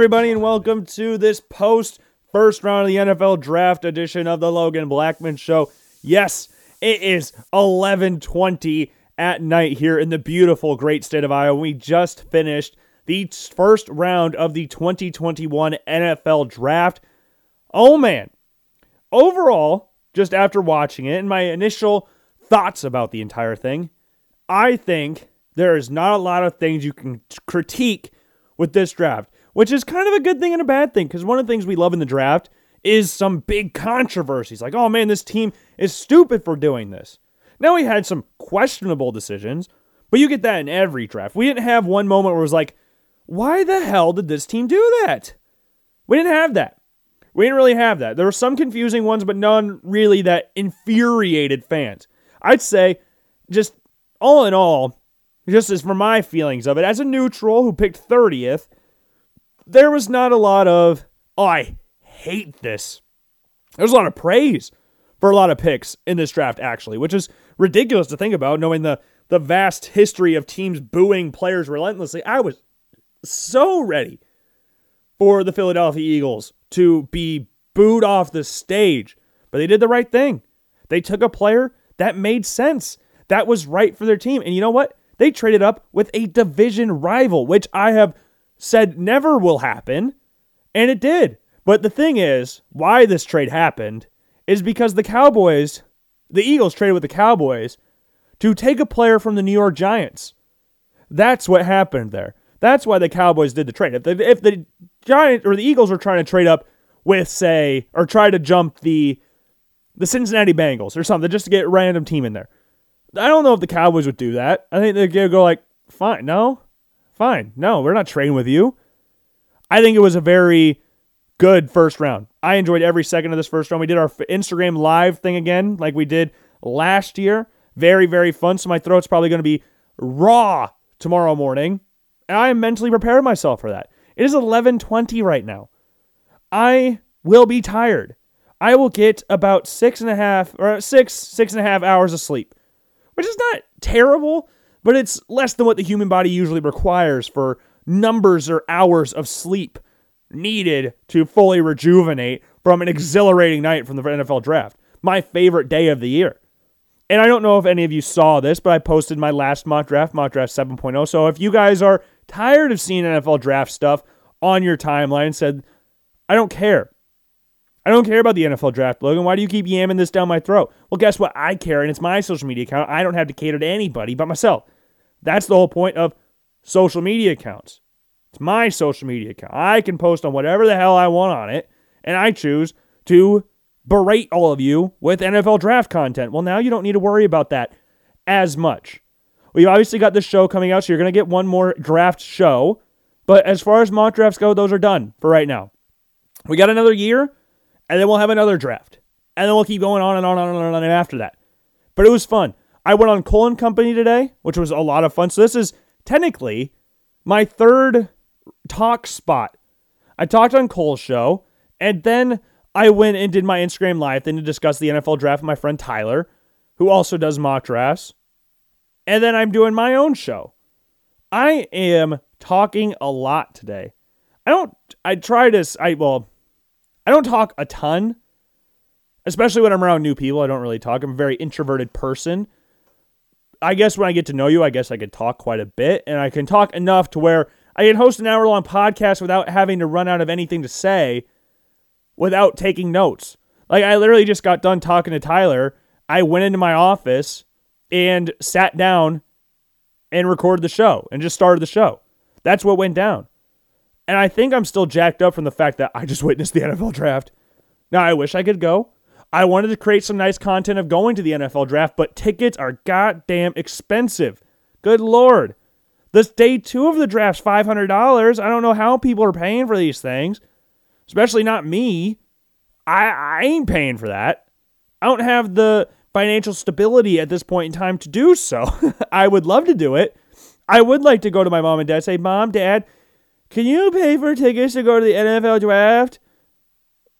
Everybody, and welcome to this post first round of the NFL draft edition of the Logan Blackman Show. Yes, it is 11:20 at night here in the beautiful great state of Iowa. We just finished the first round of the 2021 NFL draft. Oh man. Overall, just after watching it and my initial thoughts about the entire thing, I think there is not a lot of things you can critique with this draft, which is kind of a good thing and a bad thing because one of the things we love in the draft is some big controversies like, oh man, this team is stupid for doing this. Now we had some questionable decisions, but you get that in every draft. We didn't have one moment where it was like, why the hell did this team do that? We didn't have that. We didn't really have that. There were some confusing ones, but none really that infuriated fans. I'd say, just all in all, just as for my feelings of it, as a neutral who picked 30th, there was not a lot of, oh, I hate this. There was a lot of praise for a lot of picks in this draft, actually, which is ridiculous to think about, knowing the, the vast history of teams booing players relentlessly. I was so ready for the Philadelphia Eagles to be booed off the stage, but they did the right thing. They took a player that made sense, that was right for their team. And you know what? They traded up with a division rival, which I have said never will happen, and it did. But the thing is, why this trade happened is because the Cowboys, the Eagles traded with the Cowboys to take a player from the New York Giants. That's what happened there. That's why the Cowboys did the trade. If the, if the Giants or the Eagles were trying to trade up with, say, or try to jump the the Cincinnati Bengals or something just to get a random team in there, I don't know if the Cowboys would do that. I think they'd go like, fine, no, fine, no, we're not trading with you. I think it was a very good first round. I enjoyed every second of this first round. We did our Instagram live thing again, like we did last year. Very, very fun. So my throat's probably going to be raw tomorrow morning. And I am mentally prepared myself for that. It is 11:20 right now. I will be tired. I will get about six and a half or six, six and a half hours of sleep, which is not terrible, but it's less than what the human body usually requires for numbers or hours of sleep needed to fully rejuvenate from an exhilarating night from the NFL draft. My favorite day of the year. And I don't know if any of you saw this, but I posted my last mock draft, mock draft 7.0. So if you guys are tired of seeing NFL draft stuff on your timeline, said, I don't care. I don't care about the NFL draft, Logan. Why do you keep yamming this down my throat? Well, guess what? I care, and it's my social media account. I don't have to cater to anybody but myself. That's the whole point of social media accounts. It's my social media account. I can post on whatever the hell I want on it, and I choose to berate all of you with NFL draft content. Well, now you don't need to worry about that as much. We've obviously got this show coming out, so you're going to get one more draft show. But as far as mock drafts go, those are done for right now. We got another year, and then we'll have another draft. And then we'll keep going on and on and on and on and after that. But it was fun. I went on Cole and Company today, which was a lot of fun. So this is technically my third talk spot. I talked on Cole's show, and then I went and did my Instagram live thing to discuss the NFL draft with my friend Tyler, who also does mock drafts. And then I'm doing my own show. I am talking a lot today. I don't I try to I well I don't talk a ton. Especially when I'm around new people, I don't really talk. I'm a very introverted person. I guess when I get to know you, I guess I could talk quite a bit and I can talk enough to where I can host an hour long podcast without having to run out of anything to say without taking notes. Like I literally just got done talking to Tyler. I went into my office and sat down and recorded the show and just started the show. That's what went down. And I think I'm still jacked up from the fact that I just witnessed the NFL draft. Now, I wish I could go. I wanted to create some nice content of going to the NFL draft, but tickets are goddamn expensive. Good Lord. This day two of the draft's $500. I don't know how people are paying for these things, especially not me. I, I ain't paying for that. I don't have the financial stability at this point in time to do so. I would love to do it. I would like to go to my mom and dad say, "Mom, dad, can you pay for tickets to go to the NFL draft?"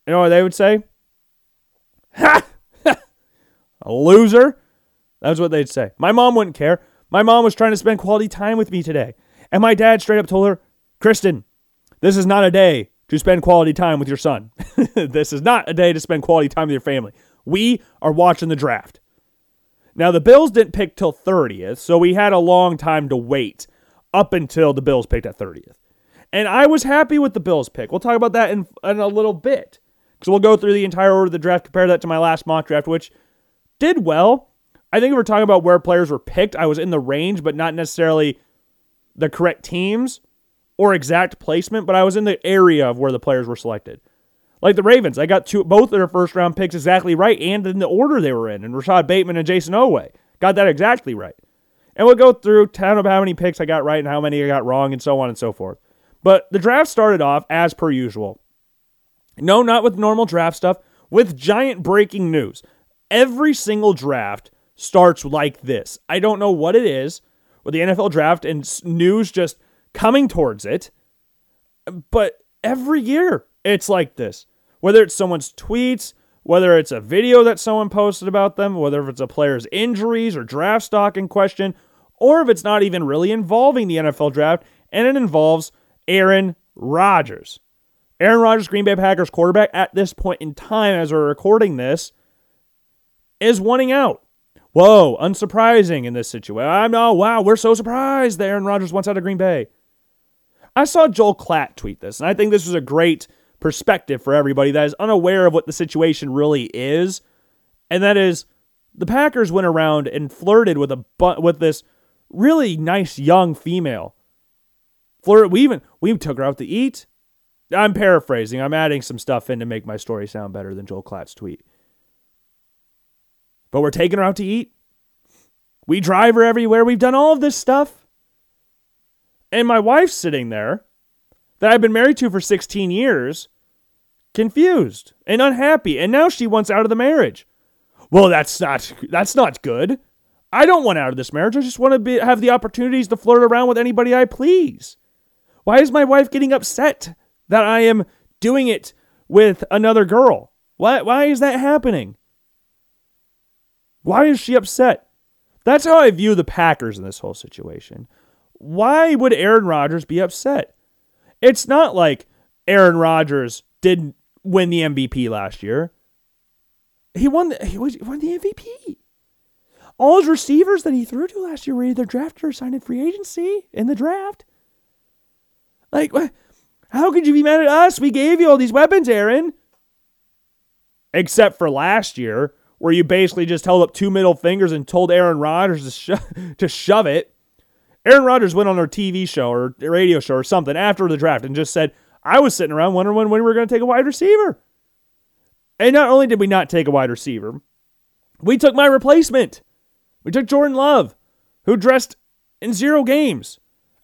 You know what they would say? Ha! A loser. That's what they'd say. My mom wouldn't care. My mom was trying to spend quality time with me today. And my dad straight up told her, Kristen, This is not a day to spend quality time with your son. this is not a day to spend quality time with your family. We are watching the draft. Now, the Bills didn't pick till 30th, so we had a long time to wait up until the Bills picked at 30th. And I was happy with the Bills pick. We'll talk about that in, in a little bit. Because we'll go through the entire order of the draft, compare that to my last mock draft, which did well. I think if we're talking about where players were picked, I was in the range, but not necessarily the correct teams or exact placement, but I was in the area of where the players were selected. Like the Ravens, I got two both of their first round picks exactly right and in the order they were in, and Rashod Bateman and Jayson Oweh. Got that exactly right. And we'll go through town of how many picks I got right and how many I got wrong and so on and so forth. But the draft started off as per usual. No, not with normal draft stuff, with giant breaking news. Every single draft starts like this. I don't know what it is with the NFL draft and news just coming towards it. But every year it's like this. Whether it's someone's tweets, whether it's a video that someone posted about them, whether it's a player's injuries or draft stock in question, or if it's not even really involving the NFL draft and it involves Aaron Rodgers. Aaron Rodgers, Green Bay Packers quarterback, at this point in time, as we're recording this, is wanting out. Whoa, unsurprising in this situation. I'm oh wow, we're so surprised that Aaron Rodgers wants out of Green Bay. I saw Joel Klatt tweet this, and I think this was a great perspective for everybody that is unaware of what the situation really is. And that is the Packers went around and flirted with a with this really nice young female. Flirt we even we took her out to eat. I'm paraphrasing. I'm adding some stuff in to make my story sound better than Joel Klatt's tweet. But we're taking her out to eat. We drive her everywhere. We've done all of this stuff. And my wife's sitting there that I've been married to for 16 years, confused and unhappy, and now she wants out of the marriage. Well, that's not that's not good. I don't want out of this marriage. I just want to be, have the opportunities to flirt around with anybody I please. Why is my wife getting upset that I am doing it with another girl? Why why is that happening? Why is she upset? That's how I view the Packers in this whole situation. Why would Aaron Rodgers be upset? It's not like Aaron Rodgers didn't win the MVP last year. He won the, he won the MVP. All his receivers that he threw to last year were either drafted or signed in free agency in the draft. Like, how could you be mad at us? We gave you all these weapons, Aaron. Except for last year, where you basically just held up two middle fingers and told Aaron Rodgers to, sho- to shove it. Aaron Rodgers went on a TV show or radio show or something after the draft and just said, I was sitting around wondering when we were going to take a wide receiver. And not only did we not take a wide receiver, we took my replacement. We took Jordan Love, who dressed in zero games.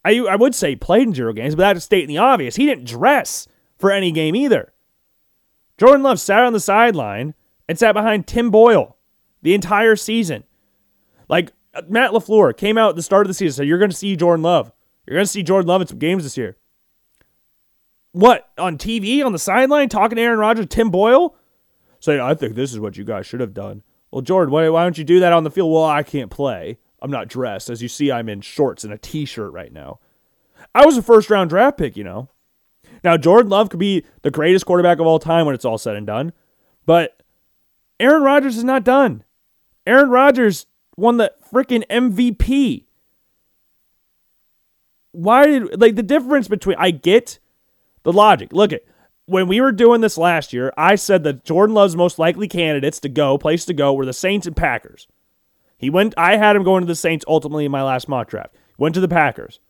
I, I would say played in zero games, but that's stating the obvious. He didn't dress for any game either. Jordan Love sat on the sideline and sat behind Tim Boyle the entire season. Like uh, Matt LaFleur came out at the start of the season said, You're going to see Jordan Love. You're going to see Jordan Love in some games this year. What? On TV, on the sideline, talking to Aaron Rodgers, Tim Boyle? Saying, I think this is what you guys should have done. Well, Jordan, why, why don't you do that on the field? Well, I can't play. I'm not dressed. As you see, I'm in shorts and a t shirt right now. I was a first round draft pick, you know. Now, Jordan Love could be the greatest quarterback of all time when it's all said and done. But Aaron Rodgers is not done. Aaron Rodgers won the freaking MVP. Why did like the difference between I get the logic. Look at when we were doing this last year, I said that Jordan Love's most likely candidates to go, place to go, were the Saints and Packers. He went I had him going to the Saints ultimately in my last mock draft. Went to the Packers.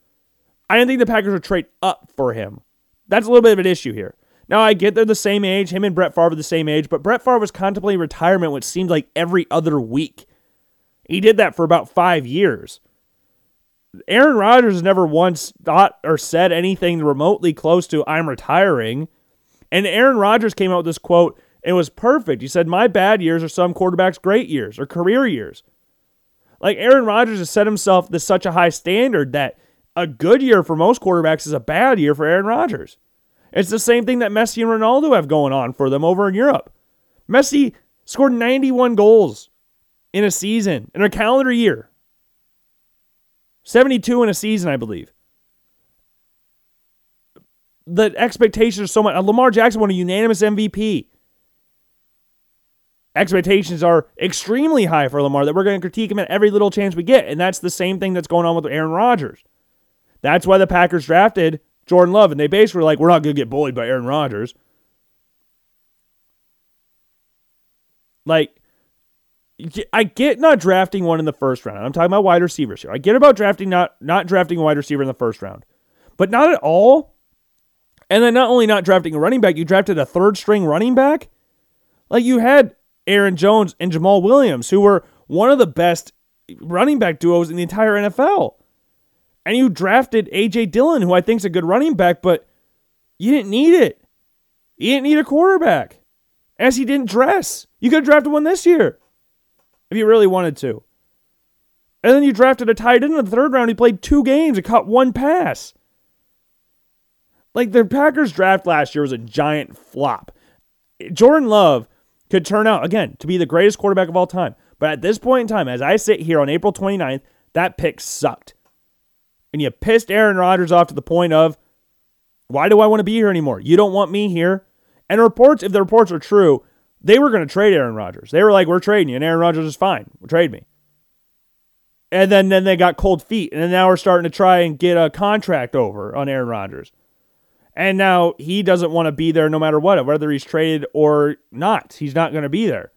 I didn't think the Packers would trade up for him. That's a little bit of an issue here. Now I get they're the same age, him and Brett Favre are the same age, but Brett Favre was contemplating retirement, which seemed like every other week. He did that for about five years. Aaron Rodgers never once thought or said anything remotely close to "I'm retiring," and Aaron Rodgers came out with this quote. It was perfect. He said, "My bad years are some quarterbacks' great years or career years." Like Aaron Rodgers has set himself to such a high standard that a good year for most quarterbacks is a bad year for Aaron Rodgers. It's the same thing that Messi and Ronaldo have going on for them over in Europe. Messi scored 91 goals in a season, in a calendar year. 72 in a season, I believe. the expectations are so much. Lamar Jackson won a unanimous MVP. Expectations are extremely high for Lamar that we're going to critique him at every little chance we get. And that's the same thing that's going on with Aaron Rodgers. That's why the Packers drafted Jordan Love. And they basically were like, we're not going to get bullied by Aaron Rodgers. Like, I get not drafting one in the first round. I'm talking about wide receivers here. I get about drafting not not drafting a wide receiver in the first round, but not at all. And then not only not drafting a running back, you drafted a third string running back. Like you had Aaron Jones and Jamaal Williams, who were one of the best running back duos in the entire NFL. And you drafted AJ Dillon, who I think is a good running back, but you didn't need it. You didn't need a quarterback. As he didn't dress. You could have drafted one this year if you really wanted to. And then you drafted a tight end in the third round. He played two games and caught one pass. Like the Packers draft last year was a giant flop. Jordan Love could turn out, again, to be the greatest quarterback of all time. But at this point in time, as I sit here on April 29th, that pick sucked. And you pissed Aaron Rodgers off to the point of, why do I want to be here anymore? You don't want me here. And reports, if the reports are true, they were going to trade Aaron Rodgers. They were like, we're trading you. And Aaron Rodgers is fine. We'll trade me. And then, then they got cold feet. And now we're starting to try and get a contract over on Aaron Rodgers. And now he doesn't want to be there no matter what, whether he's traded or not. He's not going to be there.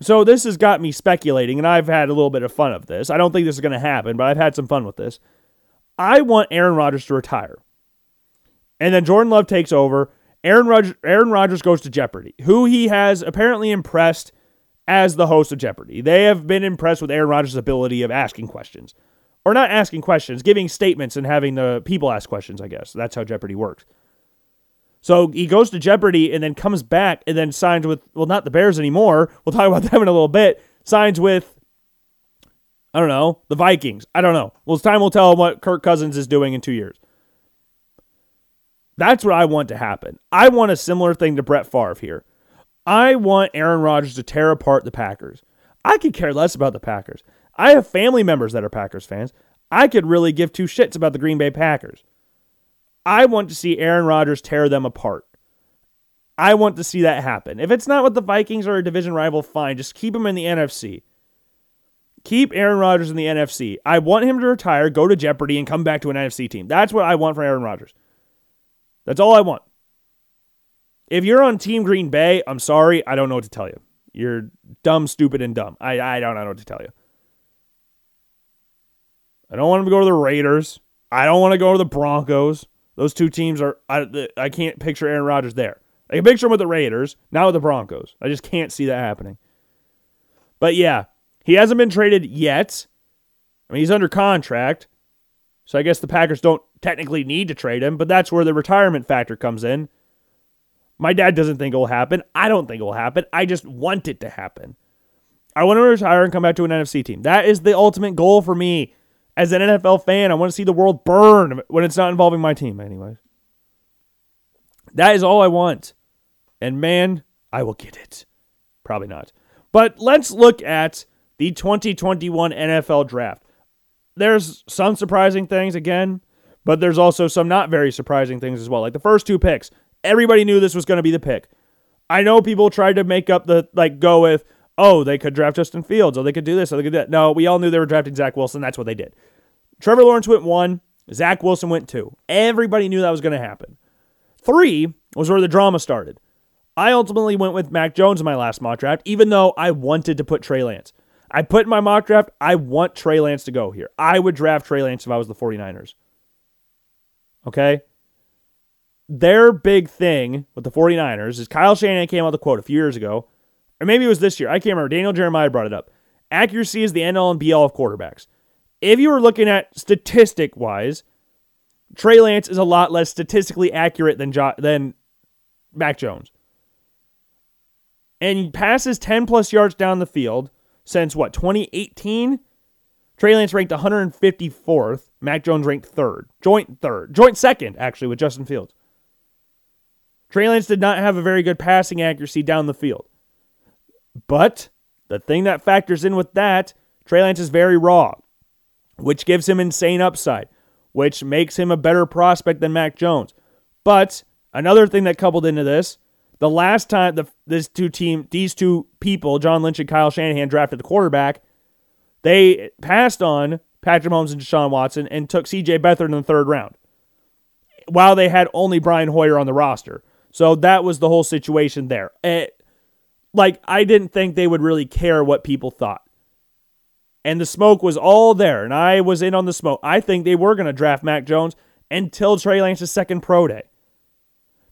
So this has got me speculating, and I've had a little bit of fun of this. I don't think this is going to happen, but I've had some fun with this. I want Aaron Rodgers to retire. And then Jordan Love takes over. Aaron Rodgers, Aaron Rodgers goes to Jeopardy, who he has apparently impressed as the host of Jeopardy. They have been impressed with Aaron Rodgers' ability of asking questions or not asking questions, giving statements and having the people ask questions, I guess. That's how Jeopardy works. So he goes to Jeopardy and then comes back and then signs with, well, not the Bears anymore. We'll talk about them in a little bit. Signs with, I don't know, the Vikings. I don't know. Well, time will tell what Kirk Cousins is doing in two years. That's what I want to happen. I want a similar thing to Brett Favre here. I want Aaron Rodgers to tear apart the Packers. I could care less about the Packers. I have family members that are Packers fans. I could really give two shits about the Green Bay Packers. I want to see Aaron Rodgers tear them apart. I want to see that happen. If it's not with the Vikings or a division rival, fine. Just keep him in the NFC. Keep Aaron Rodgers in the NFC. I want him to retire, go to Jeopardy, and come back to an NFC team. That's what I want for Aaron Rodgers. That's all I want. If you're on Team Green Bay, I'm sorry. I don't know what to tell you. You're dumb, stupid, and dumb. I, I don't know what to tell you. I don't want him to go to the Raiders. I don't want to go to the Broncos. Those two teams are I, I can't picture Aaron Rodgers there. I can picture him with the Raiders, not with the Broncos. I just can't see that happening. But yeah, he hasn't been traded yet. I mean, he's under contract. So I guess the Packers don't technically need to trade him, but that's where the retirement factor comes in. My dad doesn't think it will happen. I don't think it will happen. I just want it to happen. I want to retire and come back to an NFC team. That is the ultimate goal for me as an NFL fan, I want to see the world burn when it's not involving my team, anyways. That is all I want. And man, I will get it. Probably not. But let's look at the 2021 NFL draft. There's some surprising things again, but there's also some not very surprising things as well. Like the first two picks, everybody knew this was going to be the pick. I know people tried to make up the, like, go with, oh, they could draft Justin Fields, or they could do this, or they could do that. No, we all knew they were drafting Zach Wilson. That's what they did. Trevor Lawrence went one, Zach Wilson went two. Everybody knew that was going to happen. Three was where the drama started. I ultimately went with Mac Jones in my last mock draft, even though I wanted to put Trey Lance. I put in my mock draft, I want Trey Lance to go here. I would draft Trey Lance if I was the 49ers. Okay? Their big thing with the 49ers is Kyle Shanahan came out with a quote a few years ago or maybe it was this year. I can't remember. Daniel Jeremiah brought it up. Accuracy is the end all and be all of quarterbacks. If you were looking at statistic wise, Trey Lance is a lot less statistically accurate than jo- than Mac Jones. And he passes 10 plus yards down the field since what, 2018? Trey Lance ranked 154th. Mac Jones ranked third. Joint third. Joint second, actually, with Justin Fields. Trey Lance did not have a very good passing accuracy down the field. But the thing that factors in with that, Trey Lance is very raw, which gives him insane upside, which makes him a better prospect than Mac Jones. But another thing that coupled into this, the last time the this two team these two people, John Lynch and Kyle Shanahan, drafted the quarterback, they passed on Patrick Mahomes and Deshaun Watson and took CJ Beathard in the third round. While they had only Brian Hoyer on the roster. So that was the whole situation there. It, like I didn't think they would really care what people thought. And the smoke was all there, and I was in on the smoke. I think they were going to draft Mac Jones until Trey Lance's second pro day.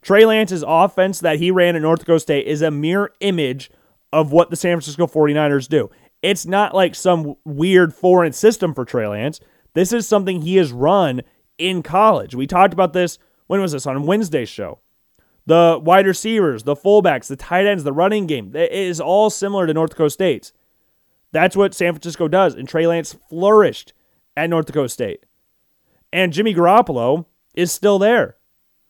Trey Lance's offense that he ran at North Dakota State is a mere image of what the San Francisco 49ers do. It's not like some weird foreign system for Trey Lance. This is something he has run in college. We talked about this, when was this? On Wednesday's show. The wide receivers, the fullbacks, the tight ends, the running game, it is all similar to North Dakota State's. That's what San Francisco does, and Trey Lance flourished at North Dakota State. And Jimmy Garoppolo is still there.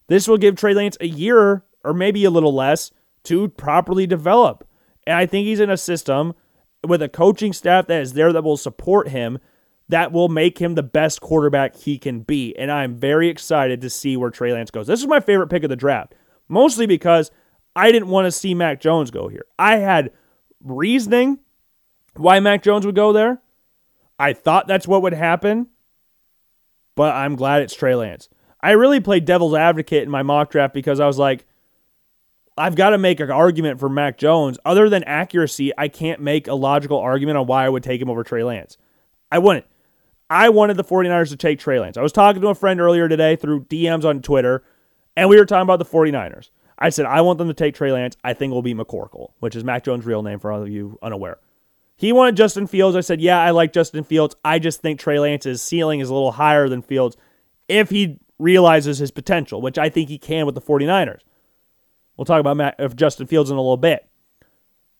This will give Trey Lance a year or maybe a little less to properly develop. And I think he's in a system with a coaching staff that is there that will support him, that will make him the best quarterback he can be. And I'm very excited to see where Trey Lance goes. This is my favorite pick of the draft, mostly because I didn't want to see Mac Jones go here. I had reasoning why Mac Jones would go there. I thought that's what would happen, but I'm glad it's Trey Lance. I really played devil's advocate in my mock draft because I was like, I've got to make an argument for Mac Jones. Other than accuracy, I can't make a logical argument on why I would take him over Trey Lance. I wouldn't. I wanted the 49ers to take Trey Lance. I was talking to a friend earlier today through DMs on Twitter, and we were talking about the 49ers. I said, I want them to take Trey Lance. I think it will be McCorkle, which is Mac Jones' real name for all of you unaware. He wanted Justin Fields. I said, yeah, I like Justin Fields. I just think Trey Lance's ceiling is a little higher than Fields if he realizes his potential, which I think he can with the 49ers. We'll talk about Matt, of Justin Fields in a little bit.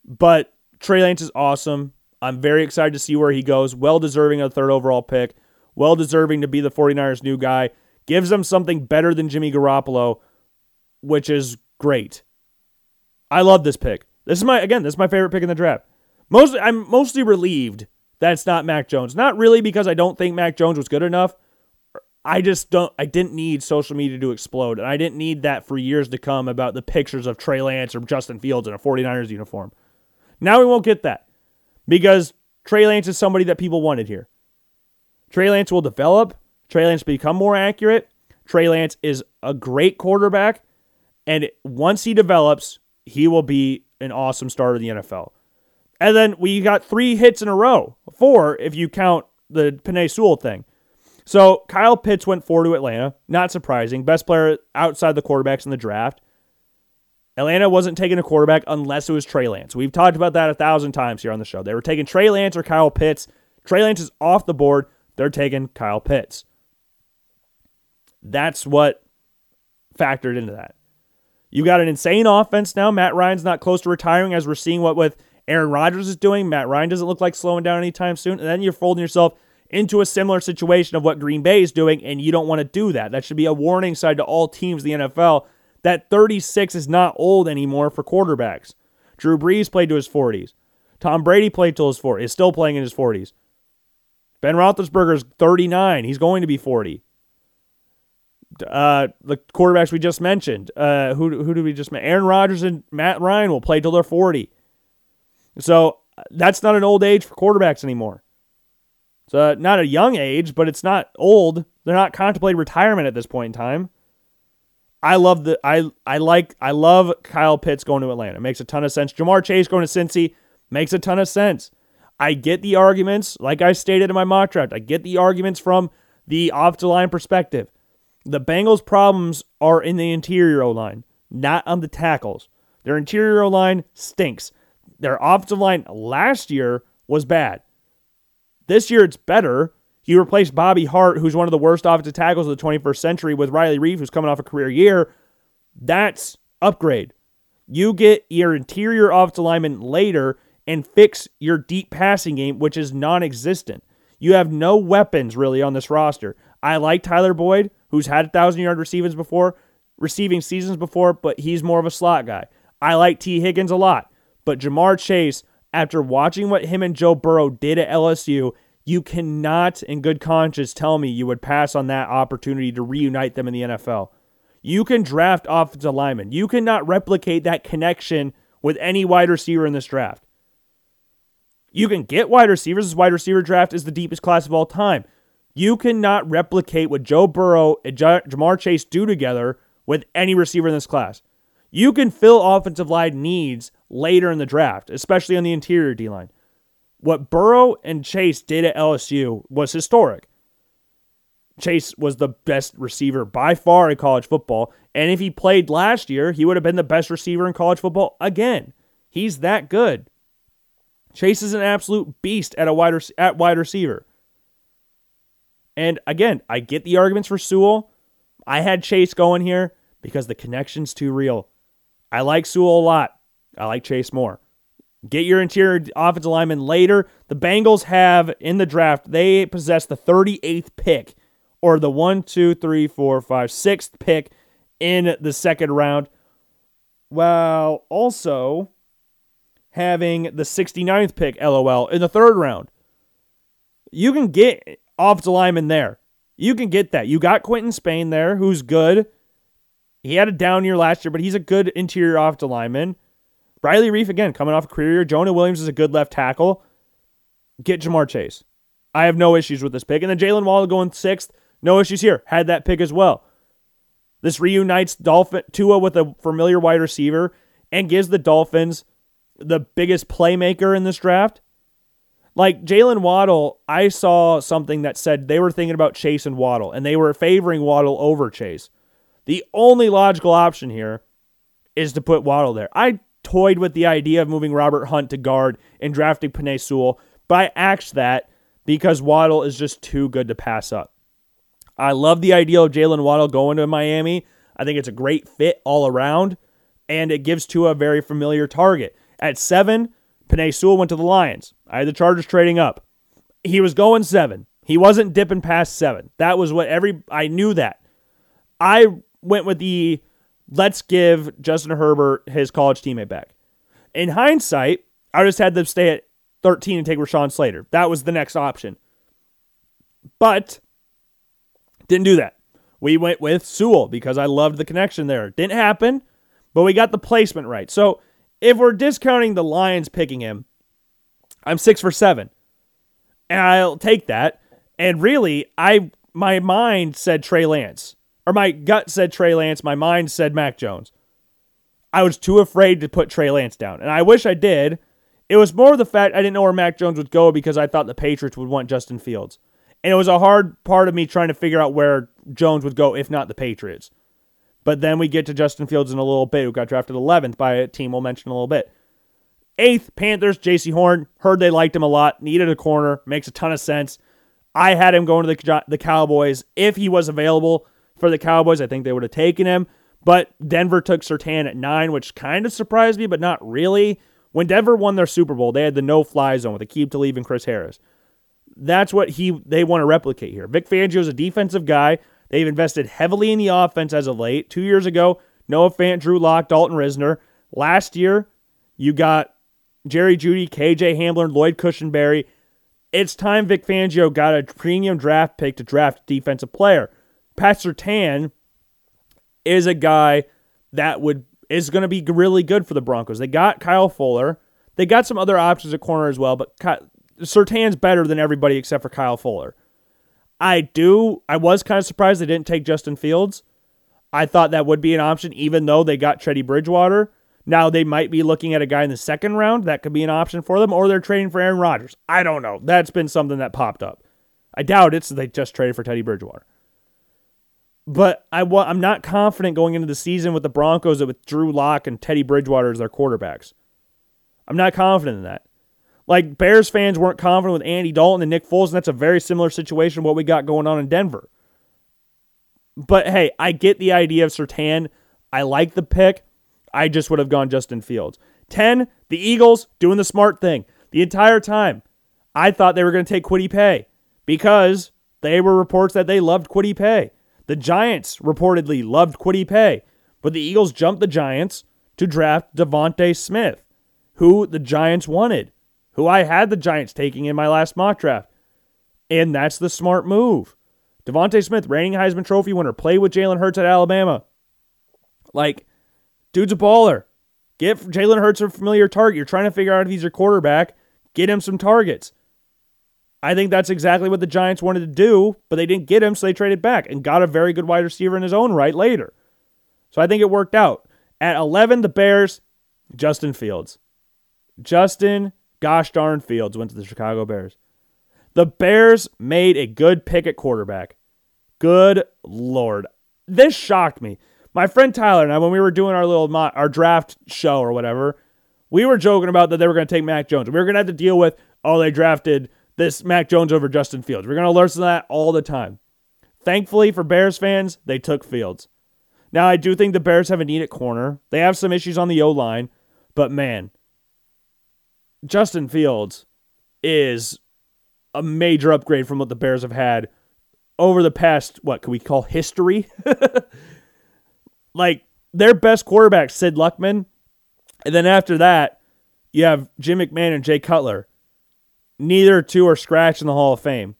But Trey Lance is awesome. I'm very excited to see where he goes. Well deserving of the third overall pick. Well deserving to be the 49ers' new guy. Gives them something better than Jimmy Garoppolo, which is great. I love this pick. This is my again, this is my favorite pick in the draft. Mostly, I'm mostly relieved that it's not Mac Jones. Not really because I don't think Mac Jones was good enough. I just don't. I didn't need social media to explode, and I didn't need that for years to come about the pictures of Trey Lance or Justin Fields in a 49ers uniform. Now we won't get that because Trey Lance is somebody that people wanted here. Trey Lance will develop. Trey Lance become more accurate. Trey Lance is a great quarterback, and once he develops, he will be an awesome starter in the NFL. And then we got three hits in a row, four if you count the Penei Sewell thing. So Kyle Pitts went four to Atlanta. Not surprising. Best player outside the quarterbacks in the draft. Atlanta wasn't taking a quarterback unless it was Trey Lance. We've talked about that a thousand times here on the show. They were taking Trey Lance or Kyle Pitts. Trey Lance is off the board. They're taking Kyle Pitts. That's what factored into that. You got an insane offense now. Matt Ryan's not close to retiring, as we're seeing what with Aaron Rodgers is doing. Matt Ryan doesn't look like slowing down anytime soon. And then you're folding yourself into a similar situation of what Green Bay is doing, and you don't want to do that. That should be a warning sign to all teams in the NFL that 36 is not old anymore for quarterbacks. Drew Brees played to his 40s. Tom Brady played till his 40s, is still playing in his 40s. Ben Roethlisberger is 39. He's going to be 40. Uh, the quarterbacks we just mentioned. Uh, who who did we just mention? Aaron Rodgers and Matt Ryan will play till they're 40. So that's not an old age for quarterbacks anymore. It's uh, not a young age, but it's not old. They're not contemplating retirement at this point in time. I love the I I like I love Kyle Pitts going to Atlanta. Makes a ton of sense. Ja'Marr Chase going to Cincy makes a ton of sense. I get the arguments, like I stated in my mock draft. I get the arguments from the off the line perspective. The Bengals' problems are in the interior line, not on the tackles. Their interior line stinks. Their offensive line last year was bad. This year it's better. You replaced Bobby Hart, who's one of the worst offensive tackles of the 21st century, with Riley Reiff, who's coming off a career year. That's upgrade. You get your interior offensive lineman later and fix your deep passing game, which is non existent. You have no weapons really on this roster. I like Tyler Boyd, who's had thousand yard receivings before, receiving seasons before, but he's more of a slot guy. I like Tee Higgins a lot. But Ja'Marr Chase, after watching what him and Joe Burrow did at LSU, you cannot, in good conscience, tell me you would pass on that opportunity to reunite them in the NFL. You can draft offensive linemen. You cannot replicate that connection with any wide receiver in this draft. You can get wide receivers. This wide receiver draft is the deepest class of all time. You cannot replicate what Joe Burrow and Ja'Marr Chase do together with any receiver in this class. You can fill offensive line needs later in the draft, especially on the interior D line. What Burrow and Chase did at LSU was historic. Chase was the best receiver by far in college football. And if he played last year, he would have been the best receiver in college football again. He's that good. Chase is an absolute beast at a wide at wide receiver. And again, I get the arguments for Sewell. I had Chase going here because the connection's too real. I like Sewell a lot. I like Chase more. Get your interior offensive lineman later. The Bengals have in the draft, they possess the 38th pick or the one, two, three, four, five, sixth pick in the second round, while also having the 69th pick, LOL, in the third round. You can get offensive lineman there. You can get that. You got Quinton Spain there, who's good. He had a down year last year, but he's a good interior offensive lineman. Riley Reiff, again, coming off a career year. Jonah Williams is a good left tackle. Get Ja'Marr Chase. I have no issues with this pick. And then Jalen Waddle going sixth. No issues here. Had that pick as well. This reunites Dolphin Tua with a familiar wide receiver and gives the Dolphins the biggest playmaker in this draft. Like Jalen Waddle, I saw something that said they were thinking about Chase and Waddle, and they were favoring Waddle over Chase. The only logical option here is to put Waddle there. I toyed with the idea of moving Robert Hunt to guard and drafting Penei Sewell, but I axed that because Waddle is just too good to pass up. I love the idea of Jalen Waddle going to Miami. I think it's a great fit all around, and it gives Tua a very familiar target. At seven, Penei Sewell went to the Lions. I had the Chargers trading up. He was going seven. He wasn't dipping past seven. That was what every I knew that. I went with the let's give Justin Herbert his college teammate back. In hindsight, I just had them stay at 13 and take Rashawn Slater. That was the next option. But didn't do that. We went with Sewell because I loved the connection there. Didn't happen, but we got the placement right. So if we're discounting the Lions picking him, I'm six for seven. And I'll take that. And really, I my mind said Trey Lance. Or my gut said Trey Lance, my mind said Mac Jones. I was too afraid to put Trey Lance down. And I wish I did. It was more the fact I didn't know where Mac Jones would go because I thought the Patriots would want Justin Fields. And it was a hard part of me trying to figure out where Jones would go, if not the Patriots. But then we get to Justin Fields in a little bit, who got drafted 11th by a team we'll mention a little bit. Eighth, Panthers, Jaycee Horn. Heard they liked him a lot. Needed a corner. Makes a ton of sense. I had him going to the, the Cowboys. If he was available for the Cowboys, I think they would have taken him. But Denver took Surtain at nine, which kind of surprised me, but not really. When Denver won their Super Bowl, they had the no fly zone with Aqib Talib and Chris Harris that's what he they want to replicate here. Vic Fangio is a defensive guy. They've invested heavily in the offense as of late. Two years ago, Noah Fant, Drew Lock, Dalton Risner. Last year, you got Jerry Jeudy, KJ Hamler, Lloyd Cushenberry. It's time Vic Fangio got a premium draft pick to draft defensive player. Pat Surtain is a guy that would is going to be really good for the Broncos. They got Kyle Fuller. They got some other options at corner as well, but Surtain's better than everybody except for Kyle Fuller. I do. I was kind of surprised they didn't take Justin Fields. I thought that would be an option, even though they got Teddy Bridgewater. Now they might be looking at a guy in the second round that could be an option for them, or they're trading for Aaron Rodgers. I don't know. That's been something that popped up. I doubt it's they just traded for Teddy Bridgewater. But I I'm not confident going into the season with the Broncos with Drew Lock and Teddy Bridgewater as their quarterbacks. I'm not confident in that. Like Bears fans weren't confident with Andy Dalton and Nick Foles, and that's a very similar situation what we got going on in Denver. But hey, I get the idea of Surtain. I like the pick. I just would have gone Justin Fields. 10, the Eagles doing the smart thing. The entire time, I thought they were going to take Kwity Paye because they were reports that they loved Kwity Paye. The Giants reportedly loved Kwity Paye, but the Eagles jumped the Giants to draft DeVonta Smith, who the Giants wanted who I had the Giants taking in my last mock draft. And that's the smart move. DeVonta Smith, reigning Heisman Trophy winner, played with Jalen Hurts at Alabama. Like, dude's a baller. Get Jalen Hurts a familiar target. You're trying to figure out if he's your quarterback. Get him some targets. I think that's exactly what the Giants wanted to do, but they didn't get him, so they traded back and got a very good wide receiver in his own right later. So I think it worked out. At 11, the Bears, Justin Fields. Justin, gosh darn Fields went to the Chicago Bears. The Bears made a good pick at quarterback. Good lord. This shocked me. My friend Tyler and I, when we were doing our little our draft show or whatever, we were joking about that they were going to take Mac Jones. We were going to have to deal with, oh, they drafted this Mac Jones over Justin Fields. We're going to learn that all the time. Thankfully for Bears fans, they took Fields. Now, I do think the Bears have a need at corner. They have some issues on the O line, but man, Justin Fields is a major upgrade from what the Bears have had over the past, what could we call history? like their best quarterback, Sid Luckman. And then after that, you have Jim McMahon and Jay Cutler. Neither two are scratched in the Hall of Fame.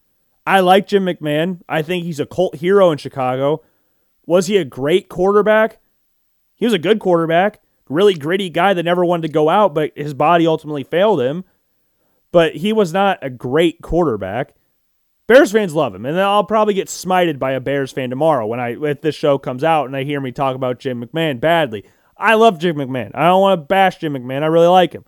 I like Jim McMahon. I think he's a cult hero in Chicago. Was he a great quarterback? He was a good quarterback, really gritty guy that never wanted to go out, but his body ultimately failed him. But he was not a great quarterback. Bears fans love him, and I'll probably get smited by a Bears fan tomorrow when I if this show comes out and they hear me talk about Jim McMahon badly. I love Jim McMahon. I don't want to bash Jim McMahon. I really like him.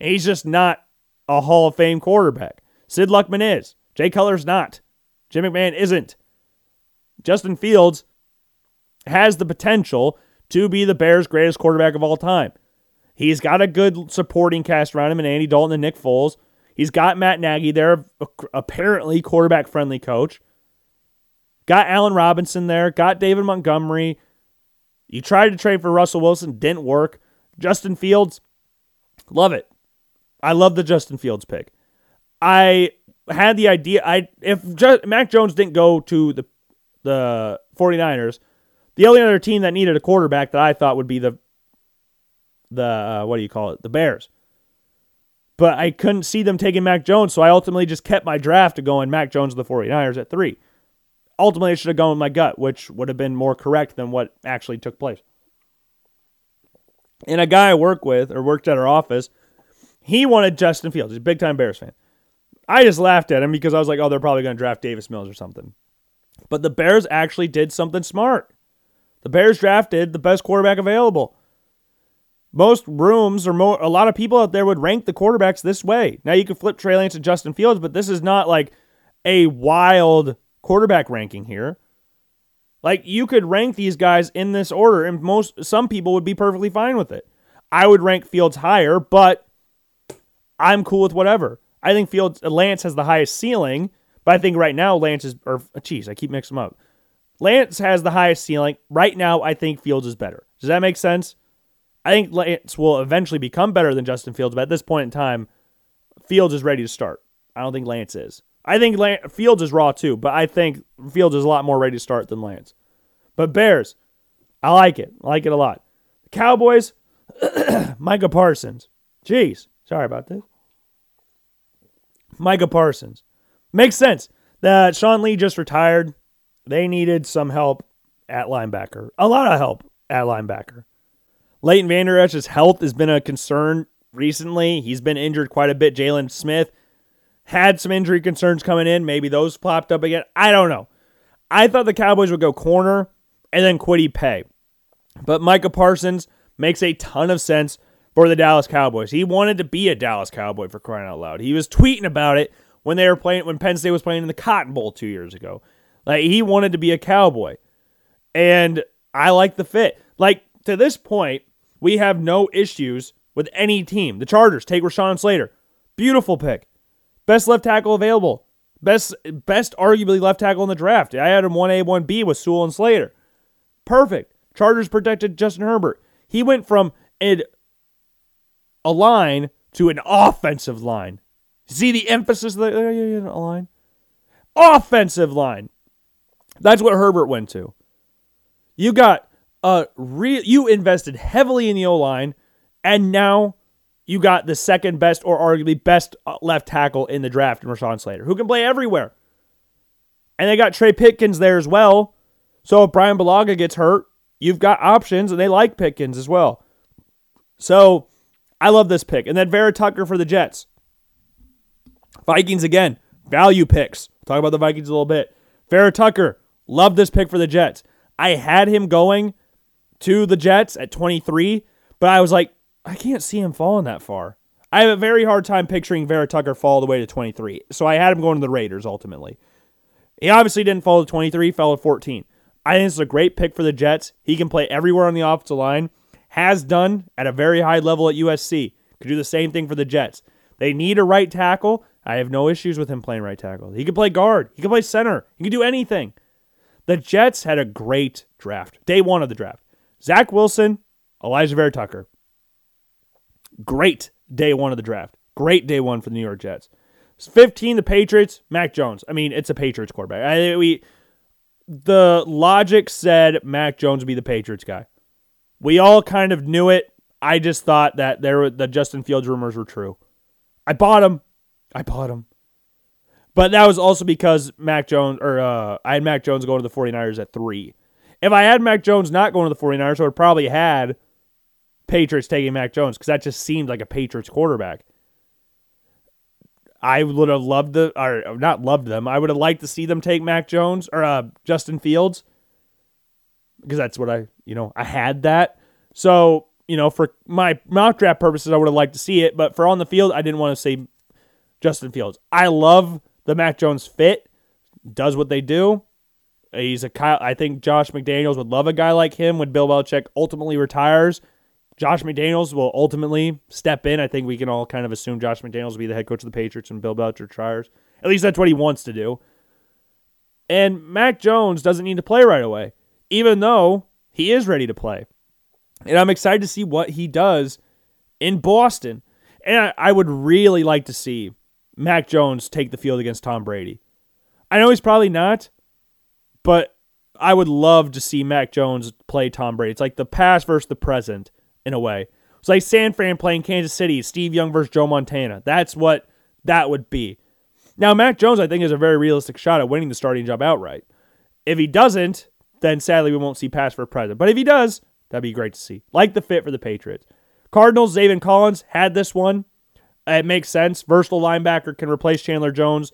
He's just not a Hall of Fame quarterback. Sid Luckman is. Jay Cutler's not. Jim McMahon isn't. Justin Fields has the potential to be the Bears' greatest quarterback of all time. He's got a good supporting cast around him and Andy Dalton and Nick Foles. He's got Matt Nagy there, apparently quarterback friendly coach. Got Allen Robinson there. Got David Montgomery. You tried to trade for Russell Wilson, didn't work. Justin Fields, love it. I love the Justin Fields pick. I had the idea I if Mac Jones didn't go to the the 49ers, the only other team that needed a quarterback that I thought would be the the uh, what do you call it? The Bears but I couldn't see them taking Mac Jones, so I ultimately just kept my draft to going Mac Jones of the 49ers at three. Ultimately, I should have gone with my gut, which would have been more correct than what actually took place. And a guy I work with or worked at our office, he wanted Justin Fields. He's a big time Bears fan. I just laughed at him because I was like, oh, they're probably going to draft Davis Mills or something. But the Bears actually did something smart. The Bears drafted the best quarterback available most rooms or a lot of people out there would rank the quarterbacks this way. Now you could flip Trey Lance and Justin Fields, but this is not like a wild quarterback ranking here. Like you could rank these guys in this order, and most some people would be perfectly fine with it. I would rank Fields higher, but I'm cool with whatever. I think Fields uh, Lance has the highest ceiling, but I think right now Lance is or uh, geez, I keep mixing them up. Lance has the highest ceiling. Right now, I think Fields is better. Does that make sense? I think Lance will eventually become better than Justin Fields, but at this point in time, Fields is ready to start. I don't think Lance is. I think Lance, Fields is raw too, but I think Fields is a lot more ready to start than Lance. But Bears, I like it. I like it a lot. Cowboys, Micah Parsons. Jeez, sorry about this. Micah Parsons. Makes sense that Sean Lee just retired. They needed some help at linebacker. A lot of help at linebacker. Leighton Vander Esch's health has been a concern recently. He's been injured quite a bit. Jaylon Smith had some injury concerns coming in. Maybe those popped up again. I don't know. I thought the Cowboys would go corner and then Kwity Paye. But Micah Parsons makes a ton of sense for the Dallas Cowboys. He wanted to be a Dallas Cowboy for crying out loud. He was tweeting about it when they were playing when Penn State was playing in the Cotton Bowl 2 years ago. Like he wanted to be a Cowboy. And I like the fit. Like to this point, we have no issues with any team. The Chargers take Rashawn Slater. Beautiful pick. Best left tackle available. Best best arguably left tackle in the draft. I had him 1A, 1B with Sewell and Slater. Perfect. Chargers protected Justin Herbert. He went from a, a line to an offensive line. See the emphasis of the uh, line? Offensive line. That's what Herbert went to. You got uh, re- you invested heavily in the O line, and now you got the second best or arguably best uh, left tackle in the draft in Rashawn Slater, who can play everywhere. And they got Trey Pipkins there as well. So if Brian Bulaga gets hurt, you've got options, and they like Pickens as well. So I love this pick. And then Vera Tucker for the Jets. Vikings again, value picks. talk about the Vikings a little bit. Vera Tucker, love this pick for the Jets. I had him going to the Jets at 23, but I was like, I can't see him falling that far. I have a very hard time picturing Vera Tucker fall all the way to 23. So I had him going to the Raiders ultimately. He obviously didn't fall to 23, fell to 14. I think it's a great pick for the Jets. He can play everywhere on the offensive line, has done at a very high level at USC. Could do the same thing for the Jets. They need a right tackle. I have no issues with him playing right tackle. He can play guard. He can play center. He can do anything. The Jets had a great draft. Day one of the draft. Zach Wilson, Alijah Vera Tucker. Great day one of the draft. Great day one for the New York Jets. 15, the Patriots, Mac Jones. I mean, it's a Patriots quarterback. I, we the logic said Mac Jones would be the Patriots guy. We all kind of knew it. I just thought that there were, the Justin Fields rumors were true. I bought him. I bought him. But that was also because Mac Jones or uh, I had Mac Jones going to the 49ers at 3. If I had Mac Jones not going to the 49ers, I would probably had Patriots taking Mac Jones because that just seemed like a Patriots quarterback. I would have loved the, or not loved them. I would have liked to see them take Mac Jones or uh, Justin Fields because that's what I, you know, I had that. So, you know, for my mock draft purposes, I would have liked to see it. But for on the field, I didn't want to say Justin Fields. I love the Mac Jones fit, does what they do. He's a. I think Josh McDaniels would love a guy like him when Bill Belichick ultimately retires. Josh McDaniels will ultimately step in. I think we can all kind of assume Josh McDaniels will be the head coach of the Patriots and Bill Belichick retires. At least that's what he wants to do. And Mac Jones doesn't need to play right away, even though he is ready to play. And I'm excited to see what he does in Boston. And I would really like to see Mac Jones take the field against Tom Brady. I know he's probably not, but I would love to see Mac Jones play Tom Brady. It's like the past versus the present in a way. It's like San Fran playing Kansas City, Steve Young versus Joe Montana. That's what that would be. Now, Mac Jones, I think, is a very realistic shot at winning the starting job outright. If he doesn't, then sadly we won't see pass for present. But if he does, that'd be great to see. Like the fit for the Patriots. Cardinals, Zaven Collins had this one. It makes sense. Versatile linebacker can replace Chandler Jones,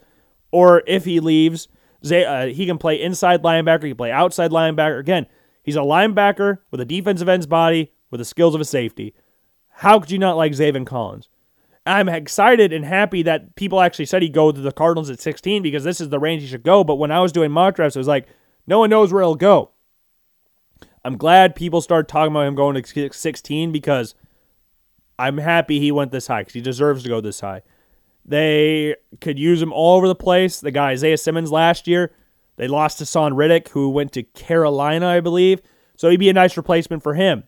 or if he leaves, uh, he can play inside linebacker. He can play outside linebacker. Again, he's a linebacker with a defensive end's body with the skills of a safety. How could you not like Zaven Collins? I'm excited and happy that people actually said he'd go to the Cardinals at 16 because this is the range he should go. But when I was doing mock drafts, it was like, no one knows where he'll go. I'm glad people started talking about him going to 16 because I'm happy he went this high because he deserves to go this high. They could use him all over the place. The guy Isaiah Simmons last year, they lost to Son Reddick, who went to Carolina, I believe. So he'd be a nice replacement for him.